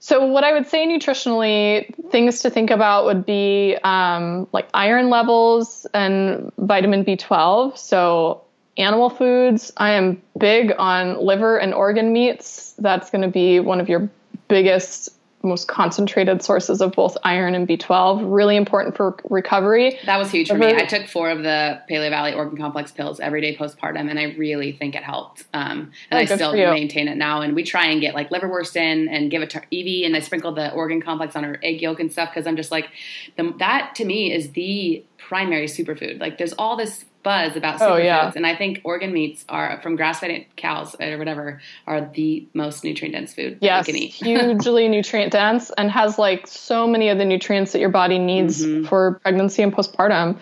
so, what I would say nutritionally, things to think about would be um, like iron levels and vitamin B12. So, animal foods, I am big on liver and organ meats. That's going to be one of your biggest most concentrated sources of both iron and B12. Really important for recovery. That was huge for me. I took four of the Paleovalley Organ Complex pills every day postpartum, and I really think it helped. Um, and oh, I still maintain it now. And we try and get like liverwurst in and give it to Evie, and I sprinkle the organ complex on her egg yolk and stuff because I'm just like, the, that to me is the primary superfood. Like, there's all this buzz about superfoods. Oh, yeah. And I think organ meats are from grass-fed cows or whatever are the most nutrient dense food yes, you can eat. hugely nutrient dense and has like so many of the nutrients that your body needs mm-hmm. for pregnancy and postpartum.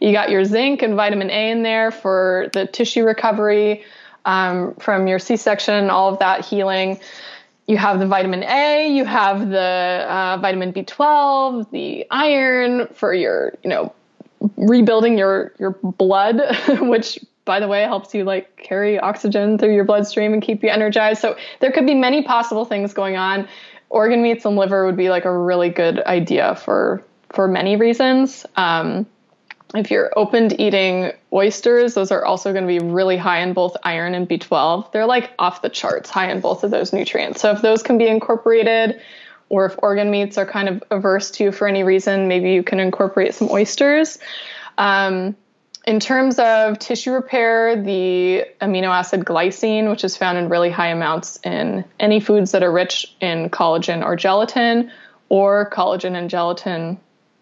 You got your zinc and vitamin A in there for the tissue recovery um, from your C-section, all of that healing you have the vitamin A, you have the uh, vitamin B12, the iron for your, you know, rebuilding your your blood, which by the way helps you like carry oxygen through your bloodstream and keep you energized. So there could be many possible things going on. Organ meats and liver would be like a really good idea for for many reasons. Um, if you're open to eating oysters, those are also going to be really high in both iron and B12. They're like off the charts high in both of those nutrients. So if those can be incorporated, or if organ meats are kind of averse to for any reason, maybe you can incorporate some oysters. Um, in terms of tissue repair, the amino acid glycine, which is found in really high amounts in any foods that are rich in collagen or gelatin, or collagen and gelatin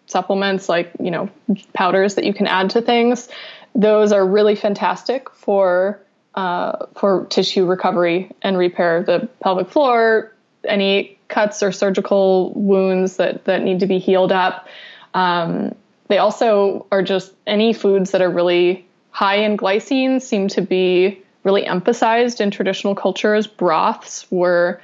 supplements like you know powders that you can add to things, those are really fantastic for uh, for tissue recovery and repair. The pelvic floor, any cuts or surgical wounds that that need to be healed up. Um, they also are just any foods that are really high in glycine seem to be really emphasized in traditional cultures. Broths were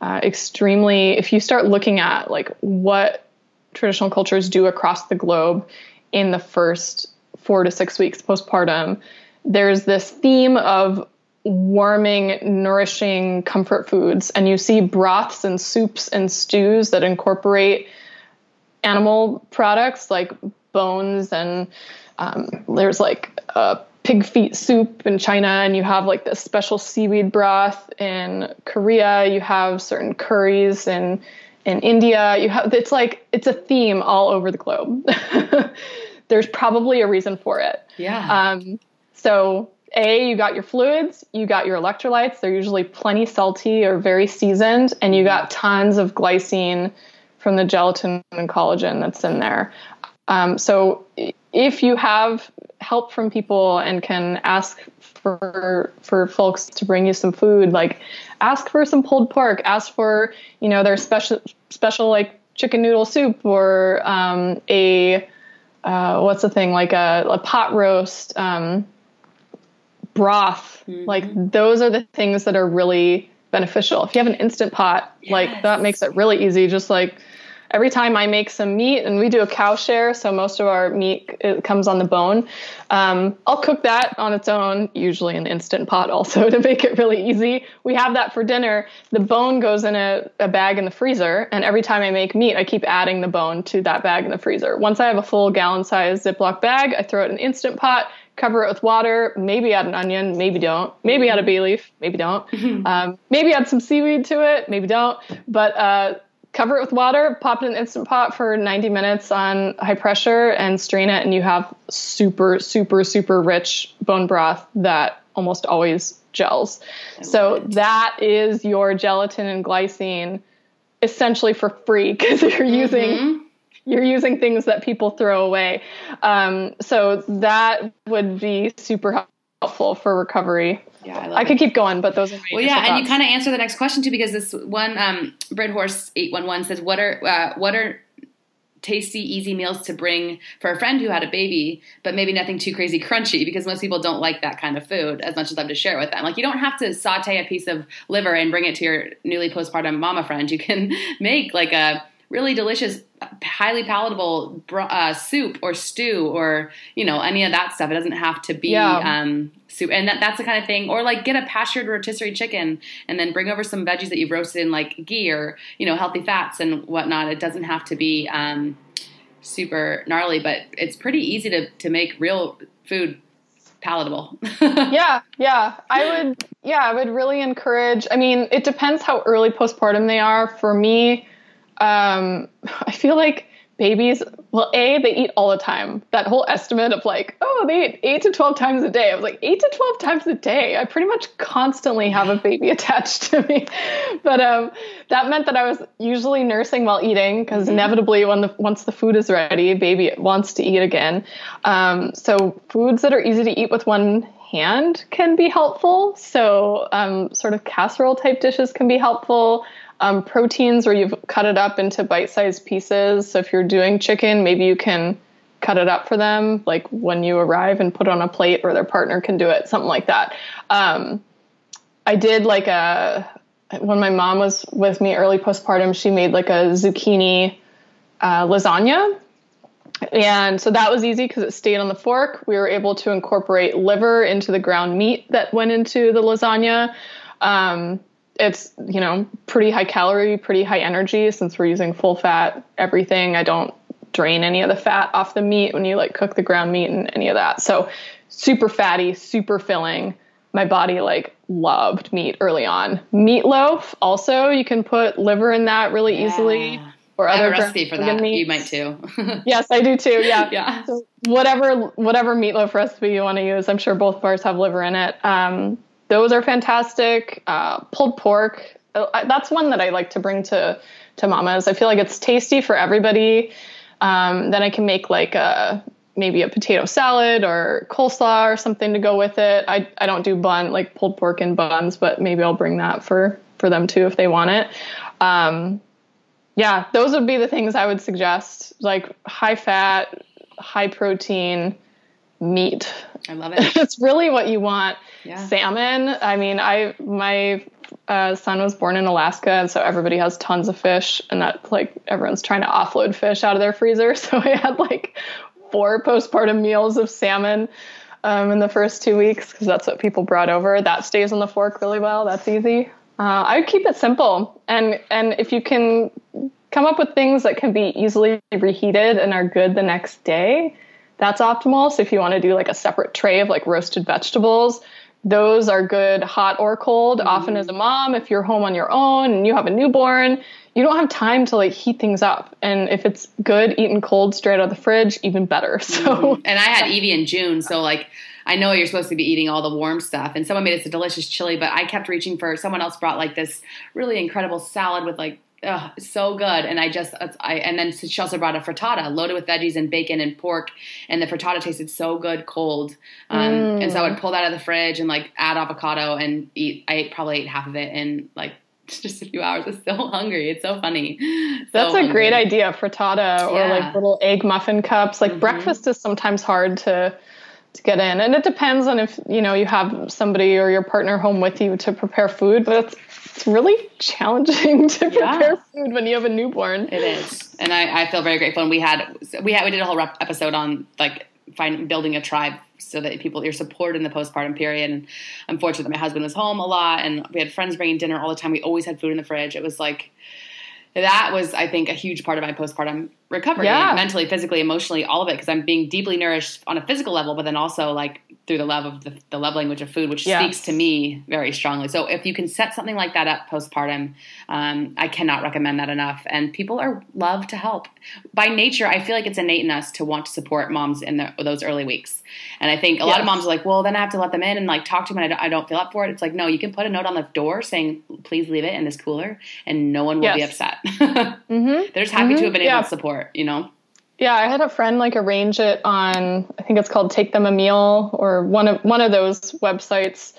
uh, extremely. If you start looking at like what traditional cultures do across the globe in the first four to six weeks postpartum, there's this theme of warming, nourishing comfort foods. And you see broths and soups and stews that incorporate animal products like bones and um, there's like a pig feet soup in China, and you have like this special seaweed broth in Korea. You have certain curries in in India. You have it's like it's a theme all over the globe. There's probably a reason for it. Yeah. Um, so a, you got your fluids, you got your electrolytes. They're usually plenty salty or very seasoned, and you got tons of glycine from the gelatin and collagen that's in there. Um, so if you have help from people and can ask for for folks to bring you some food, like ask for some pulled pork, ask for you know their special special like chicken noodle soup or um, a uh, what's the thing like a, a pot roast. Um, broth. Mm-hmm. Like those are the things that are really beneficial. If you have an instant pot, yes. like that makes it really easy. Just like every time I make some meat, and we do a cow share, so most of our meat it comes on the bone. Um, I'll cook that on its own, usually in an instant pot, also to make it really easy. We have that for dinner. The bone goes in a, a bag in the freezer, and every time I make meat, I keep adding the bone to that bag in the freezer. Once I have a full gallon size Ziploc bag, I throw it in instant pot cover it with water, maybe add an onion, maybe don't, maybe add a bay leaf, maybe don't, um, maybe add some seaweed to it, maybe don't. But uh, cover it with water, pop it in instant pot for 90 minutes on high pressure, and strain it, and you have super, super, super rich bone broth that almost always gels. So that is your gelatin and glycine essentially for free because you're using mm-hmm. You're using things that people throw away. Um, so that would be super helpful for recovery. Yeah, I, I could keep going, but those are my well. Yeah, and thoughts. you kind of answer the next question too, because this one, um, Bread Horse eight one one says, "What are uh, what are tasty, easy meals to bring for a friend who had a baby, but maybe nothing too crazy crunchy because most people don't like that kind of food as much as I'm to share with them. Like you don't have to saute a piece of liver and bring it to your newly postpartum mama friend. You can make like a really delicious, highly palatable uh, soup or stew or you know any of that stuff. It doesn't have to be yeah. um, soup, and that, that's the kind of thing. Or like get a pastured rotisserie chicken and then bring over some veggies that you've roasted in like ghee or you know healthy fats and whatnot. It doesn't have to be um, super gnarly, but it's pretty easy to to make real food palatable. yeah, yeah. I would yeah, I would really encourage I mean, it depends how early postpartum they are. For me, um, I feel like babies, well, A, they eat all the time. That whole estimate of like, oh, they eat eight to 12 times a day. I was like, eight to 12 times a day. I pretty much constantly have a baby attached to me. But um, that meant that I was usually nursing while eating because mm-hmm. inevitably, when the, once the food is ready, baby wants to eat again. Um, so, foods that are easy to eat with one hand can be helpful. So, um, sort of casserole type dishes can be helpful um, proteins where you've cut it up into bite-sized pieces. So if you're doing chicken, maybe you can cut it up for them, like when you arrive and put on a plate, or their partner can do it, something like that. Um, I did like a when my mom was with me early postpartum, she made like a zucchini uh, lasagna. And so that was easy because it stayed on the fork. We were able to incorporate liver into the ground meat that went into the lasagna. Um, it's you know pretty high calorie pretty high energy since we're using full fat everything. I don't drain any of the fat off the meat when you like cook the ground meat and any of that. So super fatty super filling. My body like loved meat early on. Meatloaf also you can put liver in that really yeah. easily or other recipe for that. Meats. you might too. Yes i do too yeah. Yeah. So whatever whatever meatloaf recipe you want to use i'm sure both bars have liver in it. Um, those are fantastic. Uh, pulled pork, uh, that's one that I like to bring to to mamas. I feel like it's tasty for everybody. Um, then I can make like a maybe a potato salad or coleslaw or something to go with it. I I don't do bun like pulled pork and buns, but maybe I'll bring that for for them too if they want it. Um, yeah, those would be the things I would suggest. Like high fat, high protein meat. I love it. it's really what you want yeah. salmon. I mean, I my uh, son was born in Alaska, and so everybody has tons of fish, and that like everyone's trying to offload fish out of their freezer. So I had like four postpartum meals of salmon um, in the first two weeks because that's what people brought over. That stays on the fork really well. That's easy. Uh, I would keep it simple, and and if you can come up with things that can be easily reheated and are good the next day, that's optimal. So if you want to do like a separate tray of like roasted vegetables, those are good hot or cold. Mm-hmm. Often as a mom, if you're home on your own and you have a newborn, you don't have time to like heat things up. And if it's good eaten cold straight out of the fridge, even better. So mm-hmm. And I had Evie in June, so like I know you're supposed to be eating all the warm stuff, and someone made us a delicious chili, but I kept reaching for someone else brought like this really incredible salad with like Ugh, so good. And I just, I, and then she also brought a frittata loaded with veggies and bacon and pork. And the frittata tasted so good cold. Um, mm. And so I would pull that out of the fridge and like add avocado and eat. I ate, probably ate half of it in like just a few hours. I'm still hungry. It's so funny. So That's a hungry. great idea. Frittata or yeah. like little egg muffin cups. Like mm-hmm. breakfast is sometimes hard to, to get in. And it depends on if, you know, you have somebody or your partner home with you to prepare food, but it's it's really challenging to prepare yeah. food when you have a newborn. It is, and I, I feel very grateful. And we had we had we did a whole episode on like find building a tribe so that people you're supported in the postpartum period. And unfortunately, my husband was home a lot, and we had friends bringing dinner all the time. We always had food in the fridge. It was like that was, I think, a huge part of my postpartum recovery Yeah. mentally physically emotionally all of it because i'm being deeply nourished on a physical level but then also like through the love of the, the love language of food which Yes. speaks to me very strongly. So if you can set something like that up postpartum um, i cannot recommend that enough. And people are love to help. By nature i feel like it's innate in us to want to support moms in the, those early weeks. And i think a lot of moms are like well then i have to let them in and like talk to them and I don't, I don't feel up for it. It's like no you can put a note on the door saying please leave it in this cooler and no one will be upset. Mm-hmm. they're just happy to Mhm. have been able to support you know Yeah, I had a friend like arrange it on I think it's called Take Them a Meal or one of one of those websites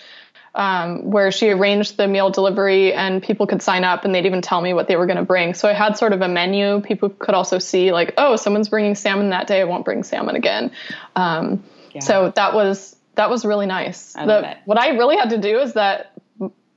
um, where she arranged the meal delivery and people could sign up and they'd even tell me what they were going to bring. So I had sort of a menu. People could also see like, oh, someone's bringing salmon that day. I won't bring salmon again. Um, Yeah. So that was that was really nice. I The-. What I really had to do is that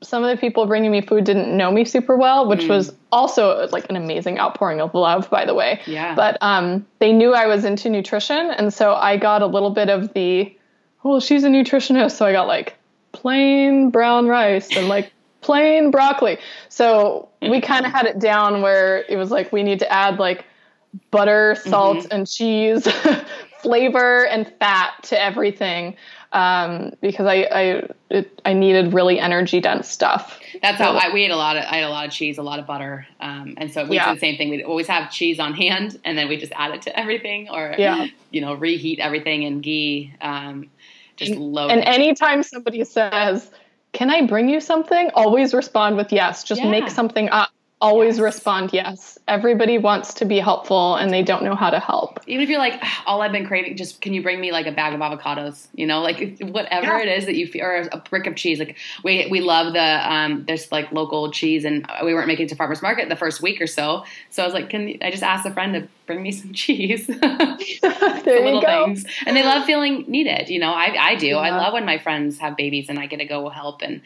some of the people bringing me food didn't know me super well, which Mm. was also like an amazing outpouring of love, by the way. Yeah. But um, they knew I was into nutrition, and so I got a little bit of the, well, she's a nutritionist, so I got like plain brown rice and like plain broccoli. So we kind of had it down where it was like we need to add like butter, salt, Mm-hmm. and cheese, flavor, and fat to everything. Um, because I I it, I needed really energy dense stuff. That's how I, we ate a lot of. I ate a lot of cheese, a lot of butter, um, and so we Yeah. did the same thing. We always have cheese on hand, and then we just add it to everything, or Yeah. you know, reheat everything in ghee. Um, just load. And it. anytime somebody says, "Can I bring you something?" always respond with yes. Just Yeah. make something up. Always Yes. respond yes. Everybody wants to be helpful and they don't know how to help. Even if you're like, "Ah, all I've been craving, just can you bring me like a bag of avocados? You know, like whatever Yeah. it is that you feel, or a brick of cheese. Like we we love the um, there's like local cheese, and we weren't making it to farmers market the first week or so. So I was like, can I just ask a friend to bring me some cheese? there the you little go. things. And they love feeling needed. You know, I, I do. I love when my friends have babies and I get to go help and,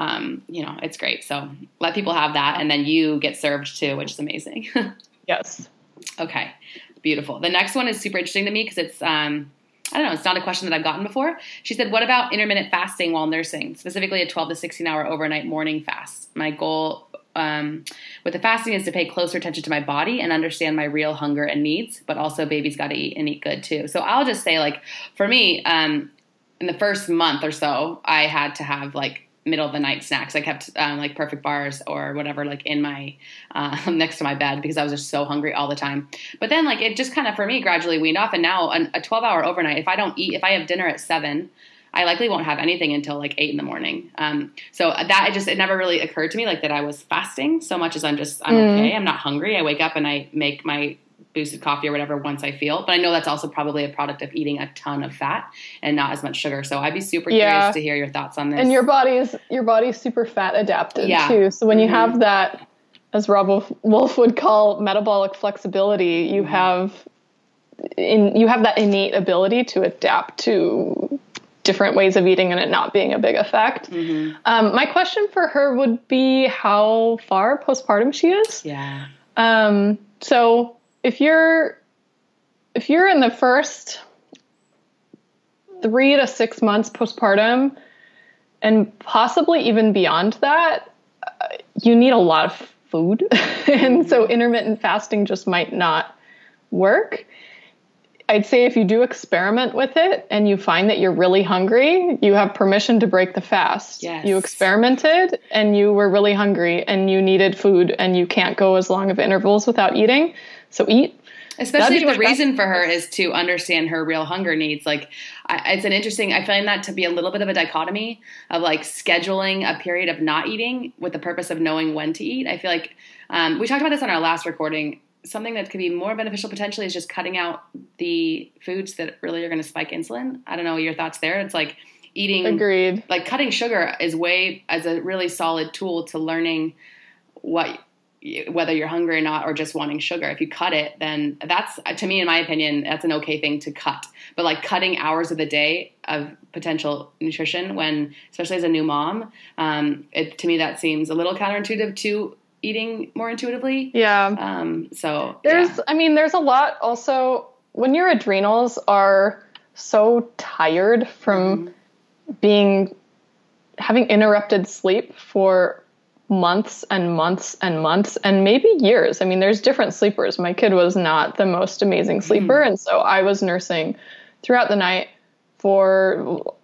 um, you know, it's great. So let people have that. And then you get served too, which is amazing. Yes. okay. Beautiful. The next one is super interesting to me because it's, um, I don't know, it's not a question that I've gotten before. She said, What about intermittent fasting while nursing, specifically a 12 to 16 hour overnight morning fast? My goal um, with the fasting is to pay closer attention to my body and understand my real hunger and needs, but also baby's got to eat and eat good too. So I'll just say, like, for me, um, in the first month or so, I had to have like middle of the night snacks. I kept um, like perfect bars or whatever like in my uh, next to my bed because I was just so hungry all the time. But then like it just kind of for me gradually weaned off, and now an, a twelve hour overnight. If I don't eat, if I have dinner at seven. I likely won't have anything until like eight in the morning. Um, so that it just it never really occurred to me like that I was fasting so much as I'm just I'm Mm. okay. I'm not hungry. I wake up and I make my boosted coffee or whatever once I feel. But I know that's also probably a product of eating a ton of fat and not as much sugar. So I'd be super Yeah. curious to hear your thoughts on this. And your body's your body's super fat adapted Yeah. too. So when you Mhm. have that, as Robb Wolf- would call metabolic flexibility, you Mm-hmm. have in you have that innate ability to adapt to different ways of eating and it not being a big effect. Mhm. Um, my question for her would be how far postpartum she is. Yeah. Um, so if you're if you're in the first three to six months postpartum, and possibly even beyond that, uh, you need a lot of food, and so intermittent fasting just might not work. I'd say if you do experiment with it and you find that you're really hungry, you have permission to break the fast. Yes. You experimented and you were really hungry and you needed food and you can't go as long of intervals without eating. So eat. Especially That'd if be the reason for her is to understand her real hunger needs. Like, I, it's an interesting. I find that to be a little bit of a dichotomy of like scheduling a period of not eating with the purpose of knowing when to eat. I feel like um, we talked about this on our last recording. Something that could be more beneficial potentially is just cutting out the foods that really are going to spike insulin. I don't know your thoughts there. It's like eating Agreed. like cutting sugar is way as a really solid tool to learning what whether you're hungry or not or just wanting sugar if you cut it then that's to me in my opinion that's an okay thing to cut but like cutting hours of the day of potential nutrition when especially as a new mom um, it, to me that seems a little counterintuitive to eating more intuitively Yeah. um, so There's, yeah. I mean, there's a lot also when your adrenals are so tired from Mm-hmm. being having interrupted sleep for months and months and months and maybe years. I mean, there's different sleepers. My kid was not the most amazing sleeper. Mm-hmm. And so I was nursing throughout the night for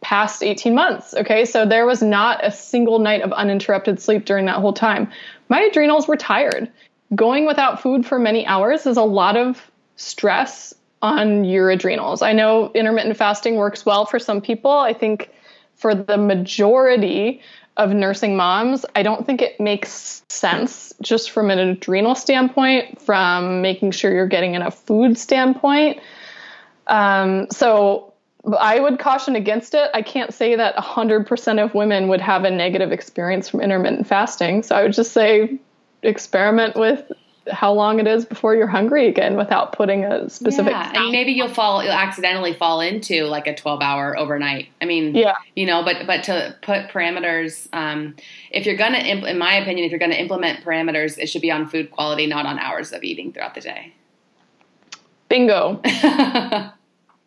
past 18 months. Okay. So there was not a single night of uninterrupted sleep during that whole time. My adrenals were tired. Going without food for many hours is a lot of stress on your adrenals. I know intermittent fasting works well for some people. I think for the majority of nursing moms, I don't think it makes sense just from an adrenal standpoint, from making sure you're getting enough food standpoint. Um, so I would caution against it. I can't say that 100% of women would have a negative experience from intermittent fasting. So I would just say experiment with how long it is before you're hungry again without putting a specific yeah and maybe you'll fall you'll accidentally fall into like a 12 hour overnight. I mean yeah. you know but but to put parameters um, if you're gonna impl- in my opinion if you're gonna implement parameters it should be on food quality not on hours of eating throughout the day. Bingo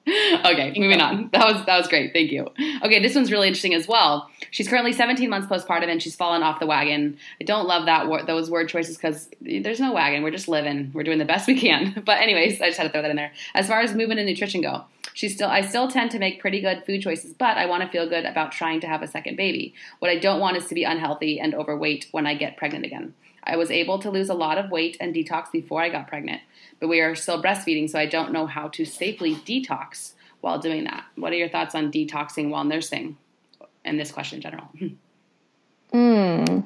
okay, moving on. That was that was great. Thank you. Okay, this one's really interesting as well. She's currently 17 months postpartum and she's fallen off the wagon. I don't love that those word choices because there's no wagon. We're just living. We're doing the best we can. But anyways, I just had to throw that in there. As far as movement and nutrition go, she's still I still tend to make pretty good food choices, but I want to feel good about trying to have a second baby. What I don't want is to be unhealthy and overweight when I get pregnant again. I was able to lose a lot of weight and detox before I got pregnant, but we are still breastfeeding, so I don't know how to safely detox while doing that. What are your thoughts on detoxing while nursing and this question in general? Hmm.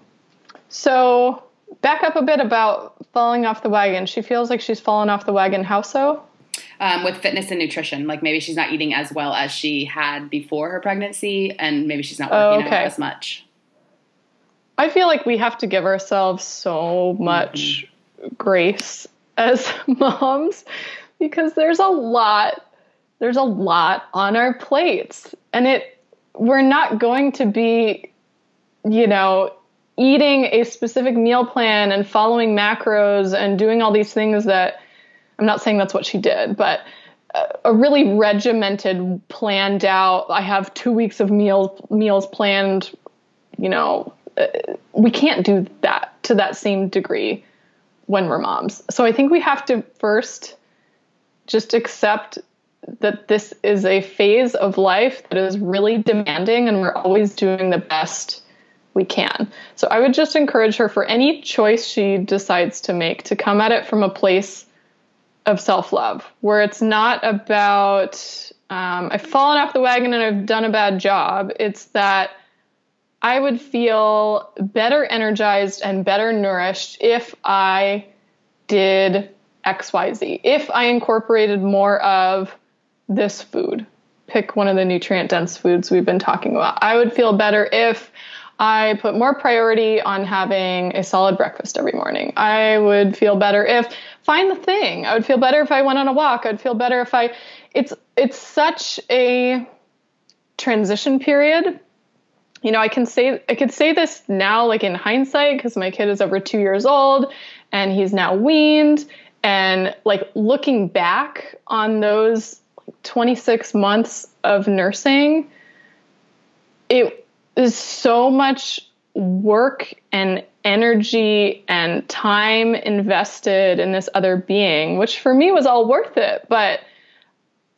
So, back up a bit about falling off the wagon. She feels like she's fallen off the wagon. How so? Um, with fitness and nutrition, like maybe she's not eating as well as she had before her pregnancy, and maybe she's not working okay. out as much. I feel like we have to give ourselves so much mm-hmm. grace as moms because there's a lot there's a lot on our plates and it we're not going to be you know eating a specific meal plan and following macros and doing all these things that I'm not saying that's what she did but a really regimented planned out I have 2 weeks of meals meals planned you know uh, we can't do that to that same degree when we're moms. So I think we have to first just accept that this is a phase of life that is really demanding and we're always doing the best we can. So I would just encourage her for any choice she decides to make to come at it from a place of self love, where it's not about, um, I've fallen off the wagon and I've done a bad job. It's that I would feel better energized and better nourished if I did XYZ, if I incorporated more of this food. Pick one of the nutrient dense foods we've been talking about. I would feel better if I put more priority on having a solid breakfast every morning. I would feel better if find the thing. I would feel better if I went on a walk. I'd feel better if I it's it's such a transition period you know, I can say I could say this now, like in hindsight, because my kid is over two years old and he's now weaned. And like looking back on those 26 months of nursing, it is so much work and energy and time invested in this other being, which for me was all worth it. But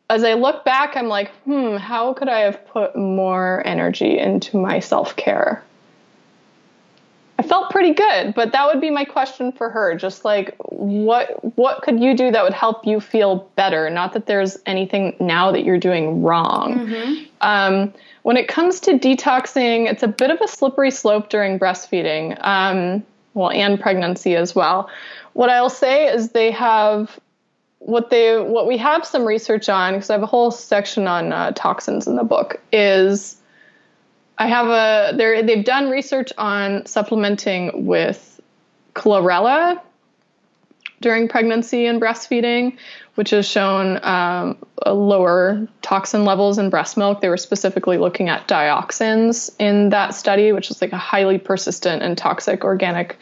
as I look back, I'm like, hmm, how could I have put more energy into my self care? I felt pretty good, but that would be my question for her. Just like, what what could you do that would help you feel better? Not that there's anything now that you're doing wrong. Mm-hmm. Um, when it comes to detoxing, it's a bit of a slippery slope during breastfeeding, um, well, and pregnancy as well. What I'll say is they have what they what we have some research on because I have a whole section on uh, toxins in the book is I have a they they've done research on supplementing with chlorella during pregnancy and breastfeeding, which has shown um, lower toxin levels in breast milk. They were specifically looking at dioxins in that study, which is like a highly persistent and toxic organic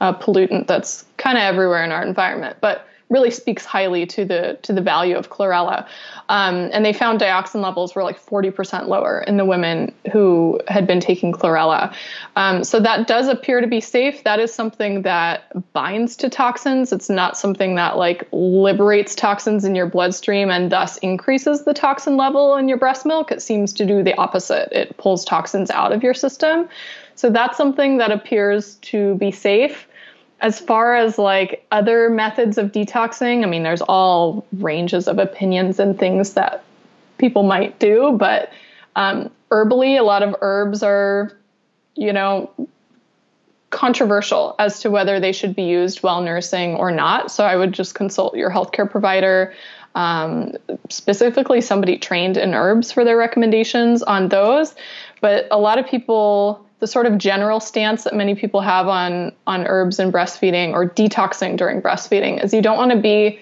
uh, pollutant that's kind of everywhere in our environment. But really speaks highly to the to the value of chlorella. Um, and they found dioxin levels were like 40% lower in the women who had been taking chlorella. Um, so that does appear to be safe. That is something that binds to toxins. It's not something that like liberates toxins in your bloodstream and thus increases the toxin level in your breast milk. It seems to do the opposite. It pulls toxins out of your system. So that's something that appears to be safe as far as like other methods of detoxing, I mean, there's all ranges of opinions and things that people might do, but um, herbally, a lot of herbs are, you know, controversial as to whether they should be used while nursing or not. So I would just consult your healthcare provider, um, specifically somebody trained in herbs for their recommendations on those. But a lot of people the sort of general stance that many people have on on herbs and breastfeeding or detoxing during breastfeeding is you don't want to be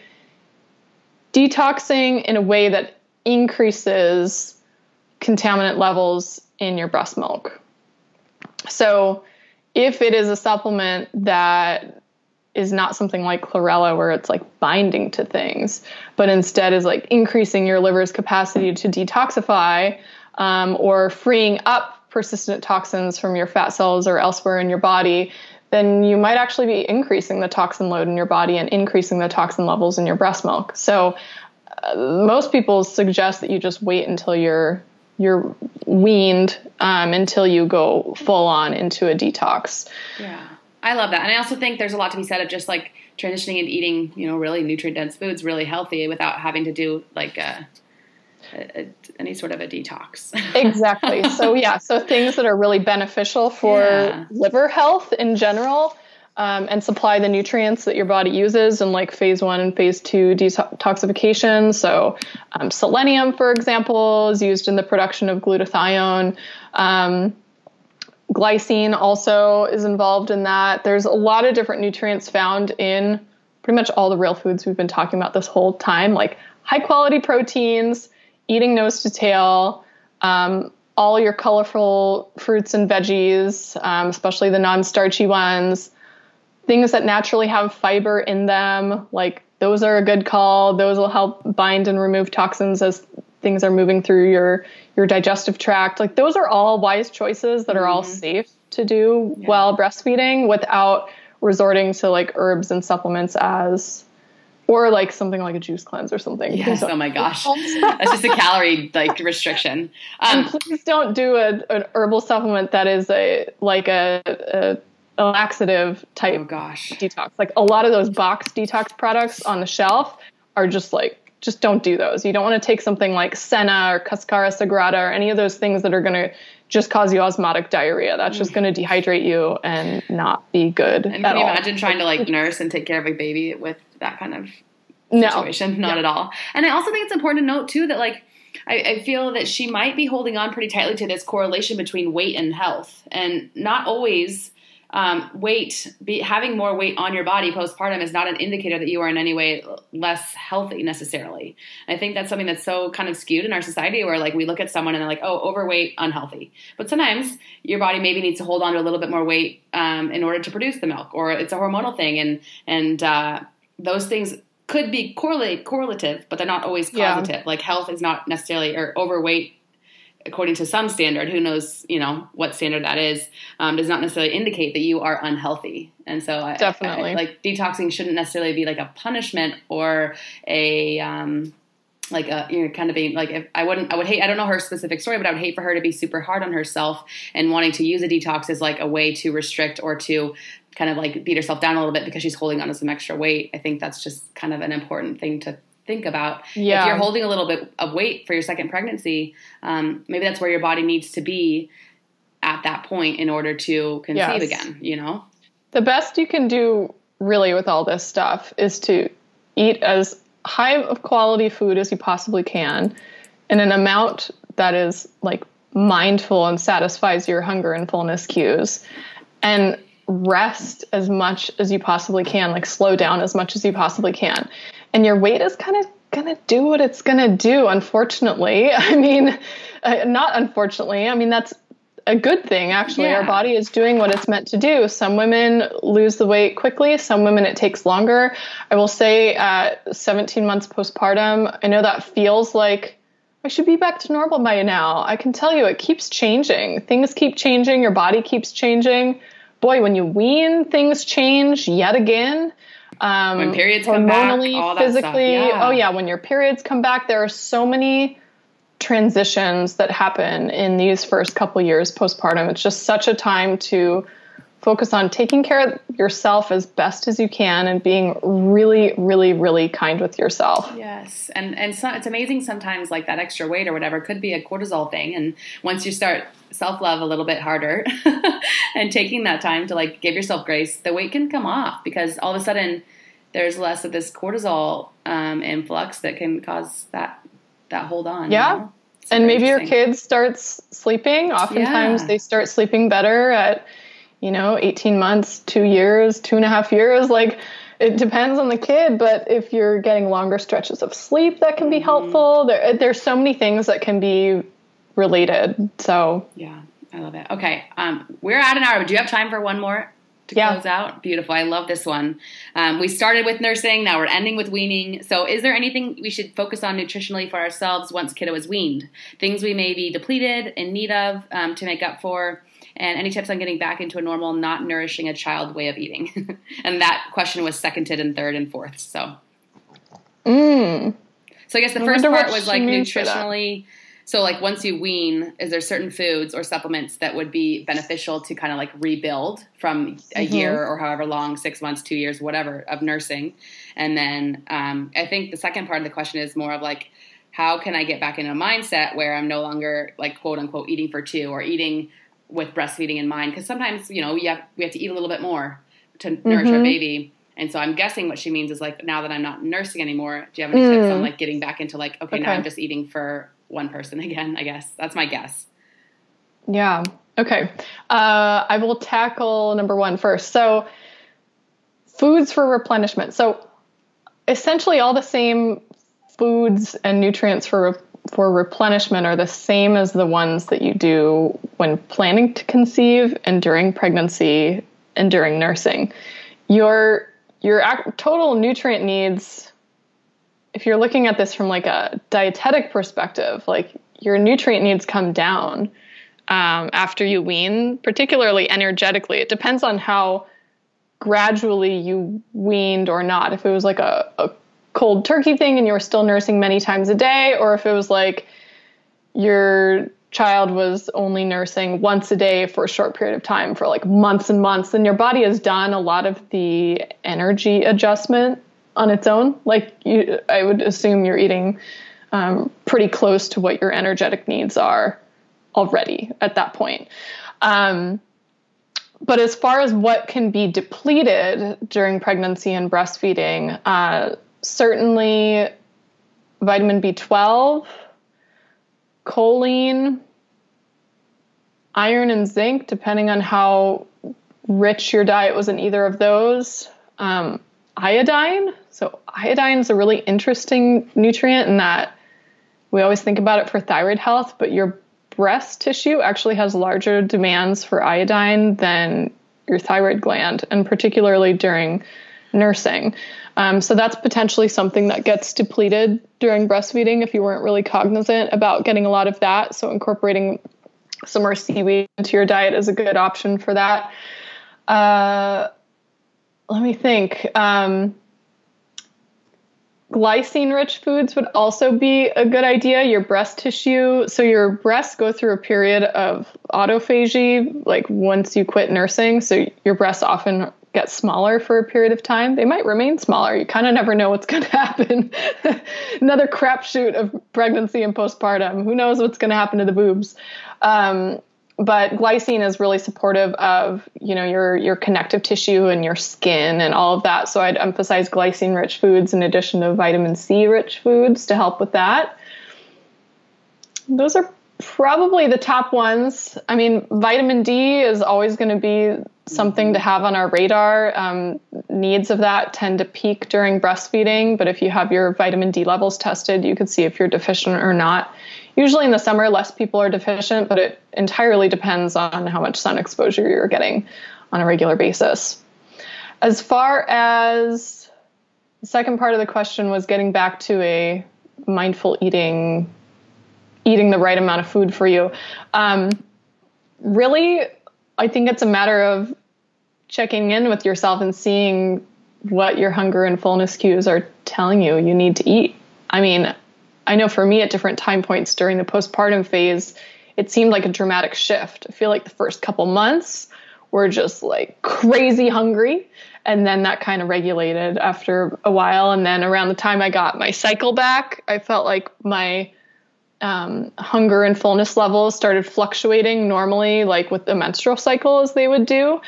detoxing in a way that increases contaminant levels in your breast milk. So, if it is a supplement that is not something like chlorella where it's like binding to things, but instead is like increasing your liver's capacity to detoxify um, or freeing up persistent toxins from your fat cells or elsewhere in your body, then you might actually be increasing the toxin load in your body and increasing the toxin levels in your breast milk. So uh, most people suggest that you just wait until you're you're weaned um, until you go full on into a detox. Yeah, I love that, and I also think there's a lot to be said of just like transitioning and eating, you know, really nutrient dense foods, really healthy, without having to do like a a, a, any sort of a detox. exactly. So yeah, so things that are really beneficial for yeah. liver health in general. Um, and supply the nutrients that your body uses in like phase one and phase two detoxification. So, um, selenium, for example, is used in the production of glutathione. Um, glycine also is involved in that. There's a lot of different nutrients found in pretty much all the real foods we've been talking about this whole time, like high quality proteins, eating nose to tail, um, all your colorful fruits and veggies, um, especially the non starchy ones, things that naturally have fiber in them, like those are a good call. Those will help bind and remove toxins as things are moving through your your digestive tract. Like those are all wise choices that are mm-hmm. all safe to do yeah. while breastfeeding without resorting to like herbs and supplements as or like something like a juice cleanse or something. Yes. Oh my gosh. That's just a calorie like restriction. Um, and please don't do a, an herbal supplement that is a like a, a, a laxative type oh gosh. detox. Like a lot of those box detox products on the shelf are just like just don't do those. You don't want to take something like Senna or Cascara Sagrada or any of those things that are going to just cause you osmotic diarrhea. That's just going to dehydrate you and not be good. And can you all. imagine trying to like nurse and take care of a baby with that kind of situation? No. Not yeah. at all. And I also think it's important to note too that like I, I, feel that she might be holding on pretty tightly to this correlation between weight and health, and not always um, weight, be, having more weight on your body postpartum is not an indicator that you are in any way less healthy necessarily. I think that's something that's so kind of skewed in our society where like we look at someone and they're like, oh, overweight, unhealthy. But sometimes your body maybe needs to hold on to a little bit more weight um, in order to produce the milk, or it's a hormonal thing, and and uh, those things could be correlate correlative, but they're not always causative. Yeah. Like health is not necessarily or overweight according to some standard, who knows, you know, what standard that is, um, does not necessarily indicate that you are unhealthy. And so, I, definitely, I, like detoxing shouldn't necessarily be like a punishment or a um, like a you know kind of being like if I wouldn't I would hate I don't know her specific story, but I would hate for her to be super hard on herself and wanting to use a detox as like a way to restrict or to kind of like beat herself down a little bit because she's holding on to some extra weight. I think that's just kind of an important thing to think about. Yeah. If you're holding a little bit of weight for your second pregnancy, um, maybe that's where your body needs to be at that point in order to conceive yes. again, you know? The best you can do really with all this stuff is to eat as high of quality food as you possibly can in an amount that is like mindful and satisfies your hunger and fullness cues and rest as much as you possibly can like slow down as much as you possibly can. And your weight is kind of going to do what it's going to do unfortunately. I mean uh, not unfortunately i mean that's a good thing actually. Yeah. Our body is doing what it's meant to do. Some women lose the weight quickly, some women it takes longer. I will say at 17 months postpartum, I know that feels like I should be back to normal by now. I can tell you it keeps changing. Things keep changing, your body keeps changing. Boy, when you wean, things change yet again. Um, When periods come back, hormonally, all that stuff, physically. yeah. Oh yeah, when your periods come back, there are so many transitions that happen in these first couple years postpartum. It's just such a time to focus on taking care of yourself as best as you can and being really, really, really kind with yourself. Yes, and and so, it's amazing sometimes like that extra weight or whatever could be a cortisol thing, and once you start self love a little bit harder and taking that time to like give yourself grace, the weight can come off because all of a sudden there's less of this cortisol um, influx that can cause that that hold on. Yeah. you know? And maybe your kid starts sleeping. Oftentimes Yeah. they start sleeping better at, you know, 18 months, two years, two and a half years. Like it depends on the kid, but if you're getting longer stretches of sleep, that can be Mm-hmm. helpful. There, there's so many things that can be related. So Yeah, I love it. Okay, um, we're at an hour. Do you have time for one more to Yeah. close out? Beautiful. I love this one. Um, we started with nursing. Now we're ending with weaning. So, is there anything we should focus on nutritionally for ourselves once kiddo is weaned? Things we may be depleted, in need of, um, to make up for. And any tips on getting back into a normal, not nourishing a child way of eating? and that question was seconded and third and fourth. So, mm, so I guess the first part was like nutritionally. So like once you wean, is there certain foods or supplements that would be beneficial to kind of like rebuild from a Mm-hmm. year or however long, six months, two years, whatever of nursing? And then um, I think the second part of the question is more of like, how can I get back in a mindset where I'm no longer like quote unquote eating for two or eating with breastfeeding in mind? Because sometimes you know we have we have to eat a little bit more to nourish Mm-hmm. our baby. And so I'm guessing what she means is like now that I'm not nursing anymore, do you have any tips on like getting back into like okay, now Mm. I'm just eating for one person again? I guess that's my guess. Yeah. Okay. Uh, I will tackle number one first. So, foods for replenishment. So, essentially, all the same foods and nutrients for for replenishment are the same as the ones that you do when planning to conceive and during pregnancy and during nursing. Your your total nutrient needs if you're looking at this from like a dietetic perspective, like your nutrient needs come down um, after you wean, particularly energetically. It depends on how gradually you weaned or not. If it was like a, a cold turkey thing and you were still nursing many times a day, or if it was like your child was only nursing once a day for a short period of time for like months and months, then your body has done a lot of the energy adjustment on its own. Like you, I would assume you're eating um, pretty close to what your energetic needs are already at that point. Um, but as far as what can be depleted during pregnancy and breastfeeding, uh, certainly vitamin B12, choline, iron, and zinc, depending on how rich your diet was in either of those. Um, iodine. So, iodine is a really interesting nutrient in that we always think about it for thyroid health, but your breast tissue actually has larger demands for iodine than your thyroid gland, and particularly during nursing. Um, so that's potentially something that gets depleted during breastfeeding if you weren't really cognizant about getting a lot of that. So incorporating some more seaweed into your diet is a good option for that. Uh, let me think. Um, glycine rich foods would also be a good idea. Your breast tissue, so your breasts go through a period of autophagy, like once you quit nursing. So your breasts often get smaller for a period of time. They might remain smaller. You kind of never know what's going to happen. Another crapshoot of pregnancy and postpartum. Who knows what's going to happen to the boobs? Um, but glycine is really supportive of you know your your connective tissue and your skin and all of that. So i'd emphasize glycine rich foods in addition to vitamin c rich foods to help with that. Those are probably the top ones. I mean vitamin d is always going to be something to have on our radar. Um, needs of that tend to peak during breastfeeding but if you have your vitamin d levels tested you can see if you're deficient or not. Usually in the summer less people are deficient but it entirely depends on how much sun exposure you're getting on a regular basis. As far as the second part of the question was getting back to a mindful eating, eating the right amount of food for you. Um, really, I think it's a matter of checking in with yourself and seeing what your hunger and fullness cues are telling you you need to eat. I mean, I know for me at different time points during the postpartum phase, it seemed like a dramatic shift. I feel like the first couple months were just like crazy hungry. And then that kind of regulated after a while. And then around the time I got my cycle back, I felt like my um, hunger and fullness levels started fluctuating normally, like with the menstrual cycle as they would do.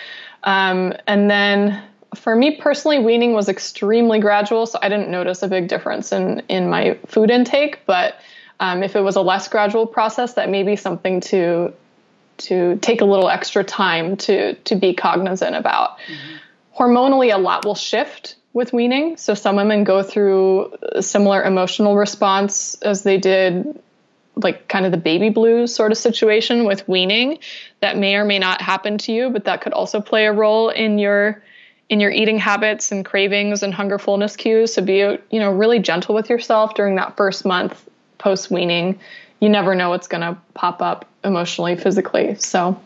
Um, and then for me personally, weaning was extremely gradual, so I didn't notice a big difference in in my food intake. But um, if it was a less gradual process, that may be something to to take a little extra time to to be cognizant about. Mm-hmm. Hormonally, a lot will shift with weaning. So some women go through a similar emotional response as they did like kind of the baby blues sort of situation with weaning that may or may not happen to you, but that could also play a role in your in your eating habits and cravings and hunger fullness cues. So be you know really gentle with yourself during that first month post weaning. You never know what's going to pop up emotionally, physically. So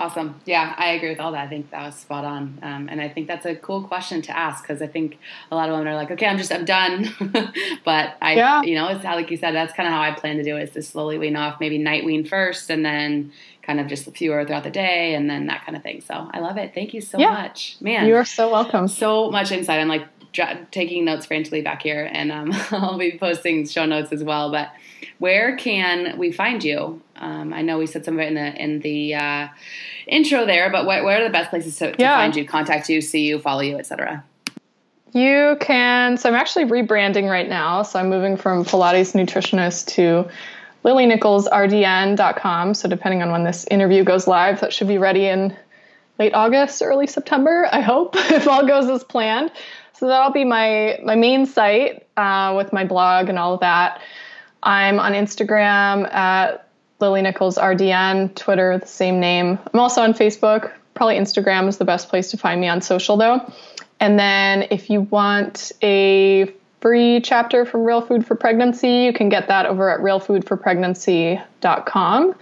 Awesome. Yeah, I agree with all that. I think that was spot on. Um, and I think that's a cool question to ask because I think a lot of women are like, okay, I'm just, I'm done. but I, yeah. you know, it's how, like you said, that's kind of how I plan to do it is to slowly wean off, maybe night wean first and then kind of just fewer throughout the day and then that kind of thing. So I love it. Thank you so yeah. much. Man. You are so welcome. So much insight. I'm like taking notes frantically back here and um, I'll be posting show notes as well. But where can we find you? Um, I know we said some of it in the in the uh, intro there, but what, where are the best places to, to yeah. find you, contact you, see you, follow you, etc.? You can. So I'm actually rebranding right now. So I'm moving from Pilates nutritionist to lilynicholsrdn.com. So depending on when this interview goes live, that should be ready in late August, early September. I hope if all goes as planned. So that'll be my my main site uh, with my blog and all of that. I'm on Instagram at Lily Nichols RDN, Twitter, the same name. I'm also on Facebook. Probably Instagram is the best place to find me on social, though. And then if you want a free chapter from Real Food for Pregnancy, you can get that over at realfoodforpregnancy.com.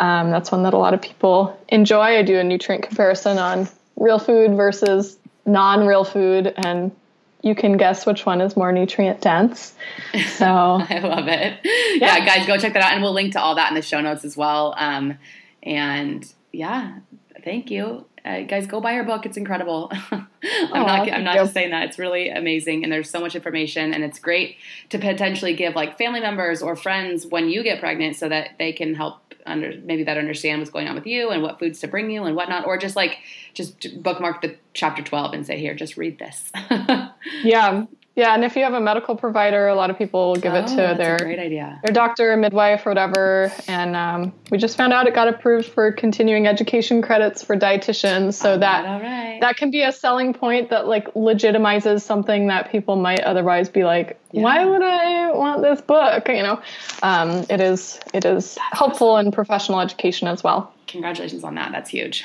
Um, that's one that a lot of people enjoy. I do a nutrient comparison on real food versus non real food and you can guess which one is more nutrient dense. So I love it. Yeah. yeah. guys, go check that out, and we'll link to all that in the show notes as well. Um, and yeah, thank you. Uh, guys, go buy her book. It's incredible. I'm oh, not. I'm not just saying that. It's really amazing, and there's so much information, and it's great to potentially give like family members or friends when you get pregnant, so that they can help under maybe better understand what's going on with you and what foods to bring you and whatnot, or just like just bookmark the chapter 12 and say, here, just read this. yeah. Yeah, and if you have a medical provider, a lot of people will give oh, it to their great idea. their doctor, midwife, or whatever. And um, we just found out it got approved for continuing education credits for dietitians, so all that right, that can be a selling point that like legitimizes something that people might otherwise be like, yeah. why would I want this book? You know, um, it is it is helpful in professional education as well. Congratulations on that. That's huge.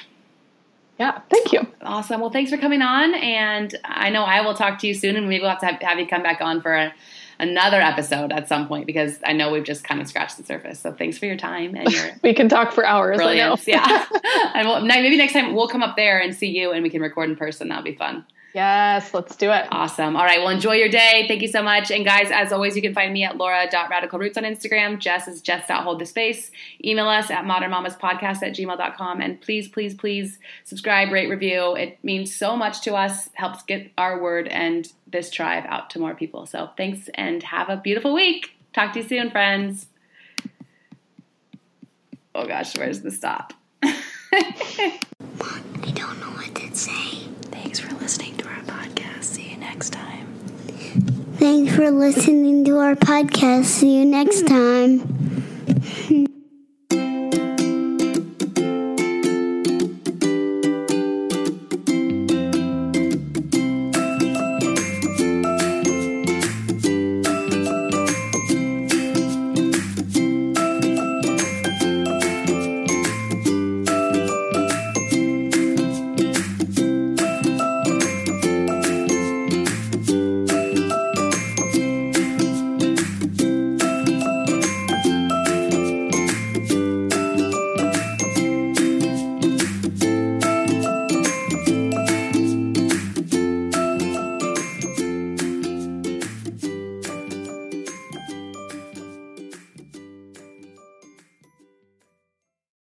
Yeah, thank you. Awesome. Well, thanks for coming on. And I know I will talk to you soon, and maybe we'll have to have, have you come back on for a, another episode at some point because I know we've just kind of scratched the surface. So thanks for your time and your. we can talk for hours. Brilliance. yeah. and we'll, maybe next time we'll come up there and see you, and we can record in person. That'll be fun. Yes, let's do it. Awesome. All right. Well, enjoy your day. Thank you so much. And guys, as always, you can find me at laura.radicalroots on Instagram. Jess is jess.holdthespace. Email us at modernmamaspodcast at gmail.com. And please, please, please subscribe, rate, review. It means so much to us, helps get our word and this tribe out to more people. So thanks and have a beautiful week. Talk to you soon, friends. Oh gosh, where's the stop? I don't know what to say. Thanks for listening to our podcast. See you next time. Thanks for listening to our podcast. See you next hmm. time.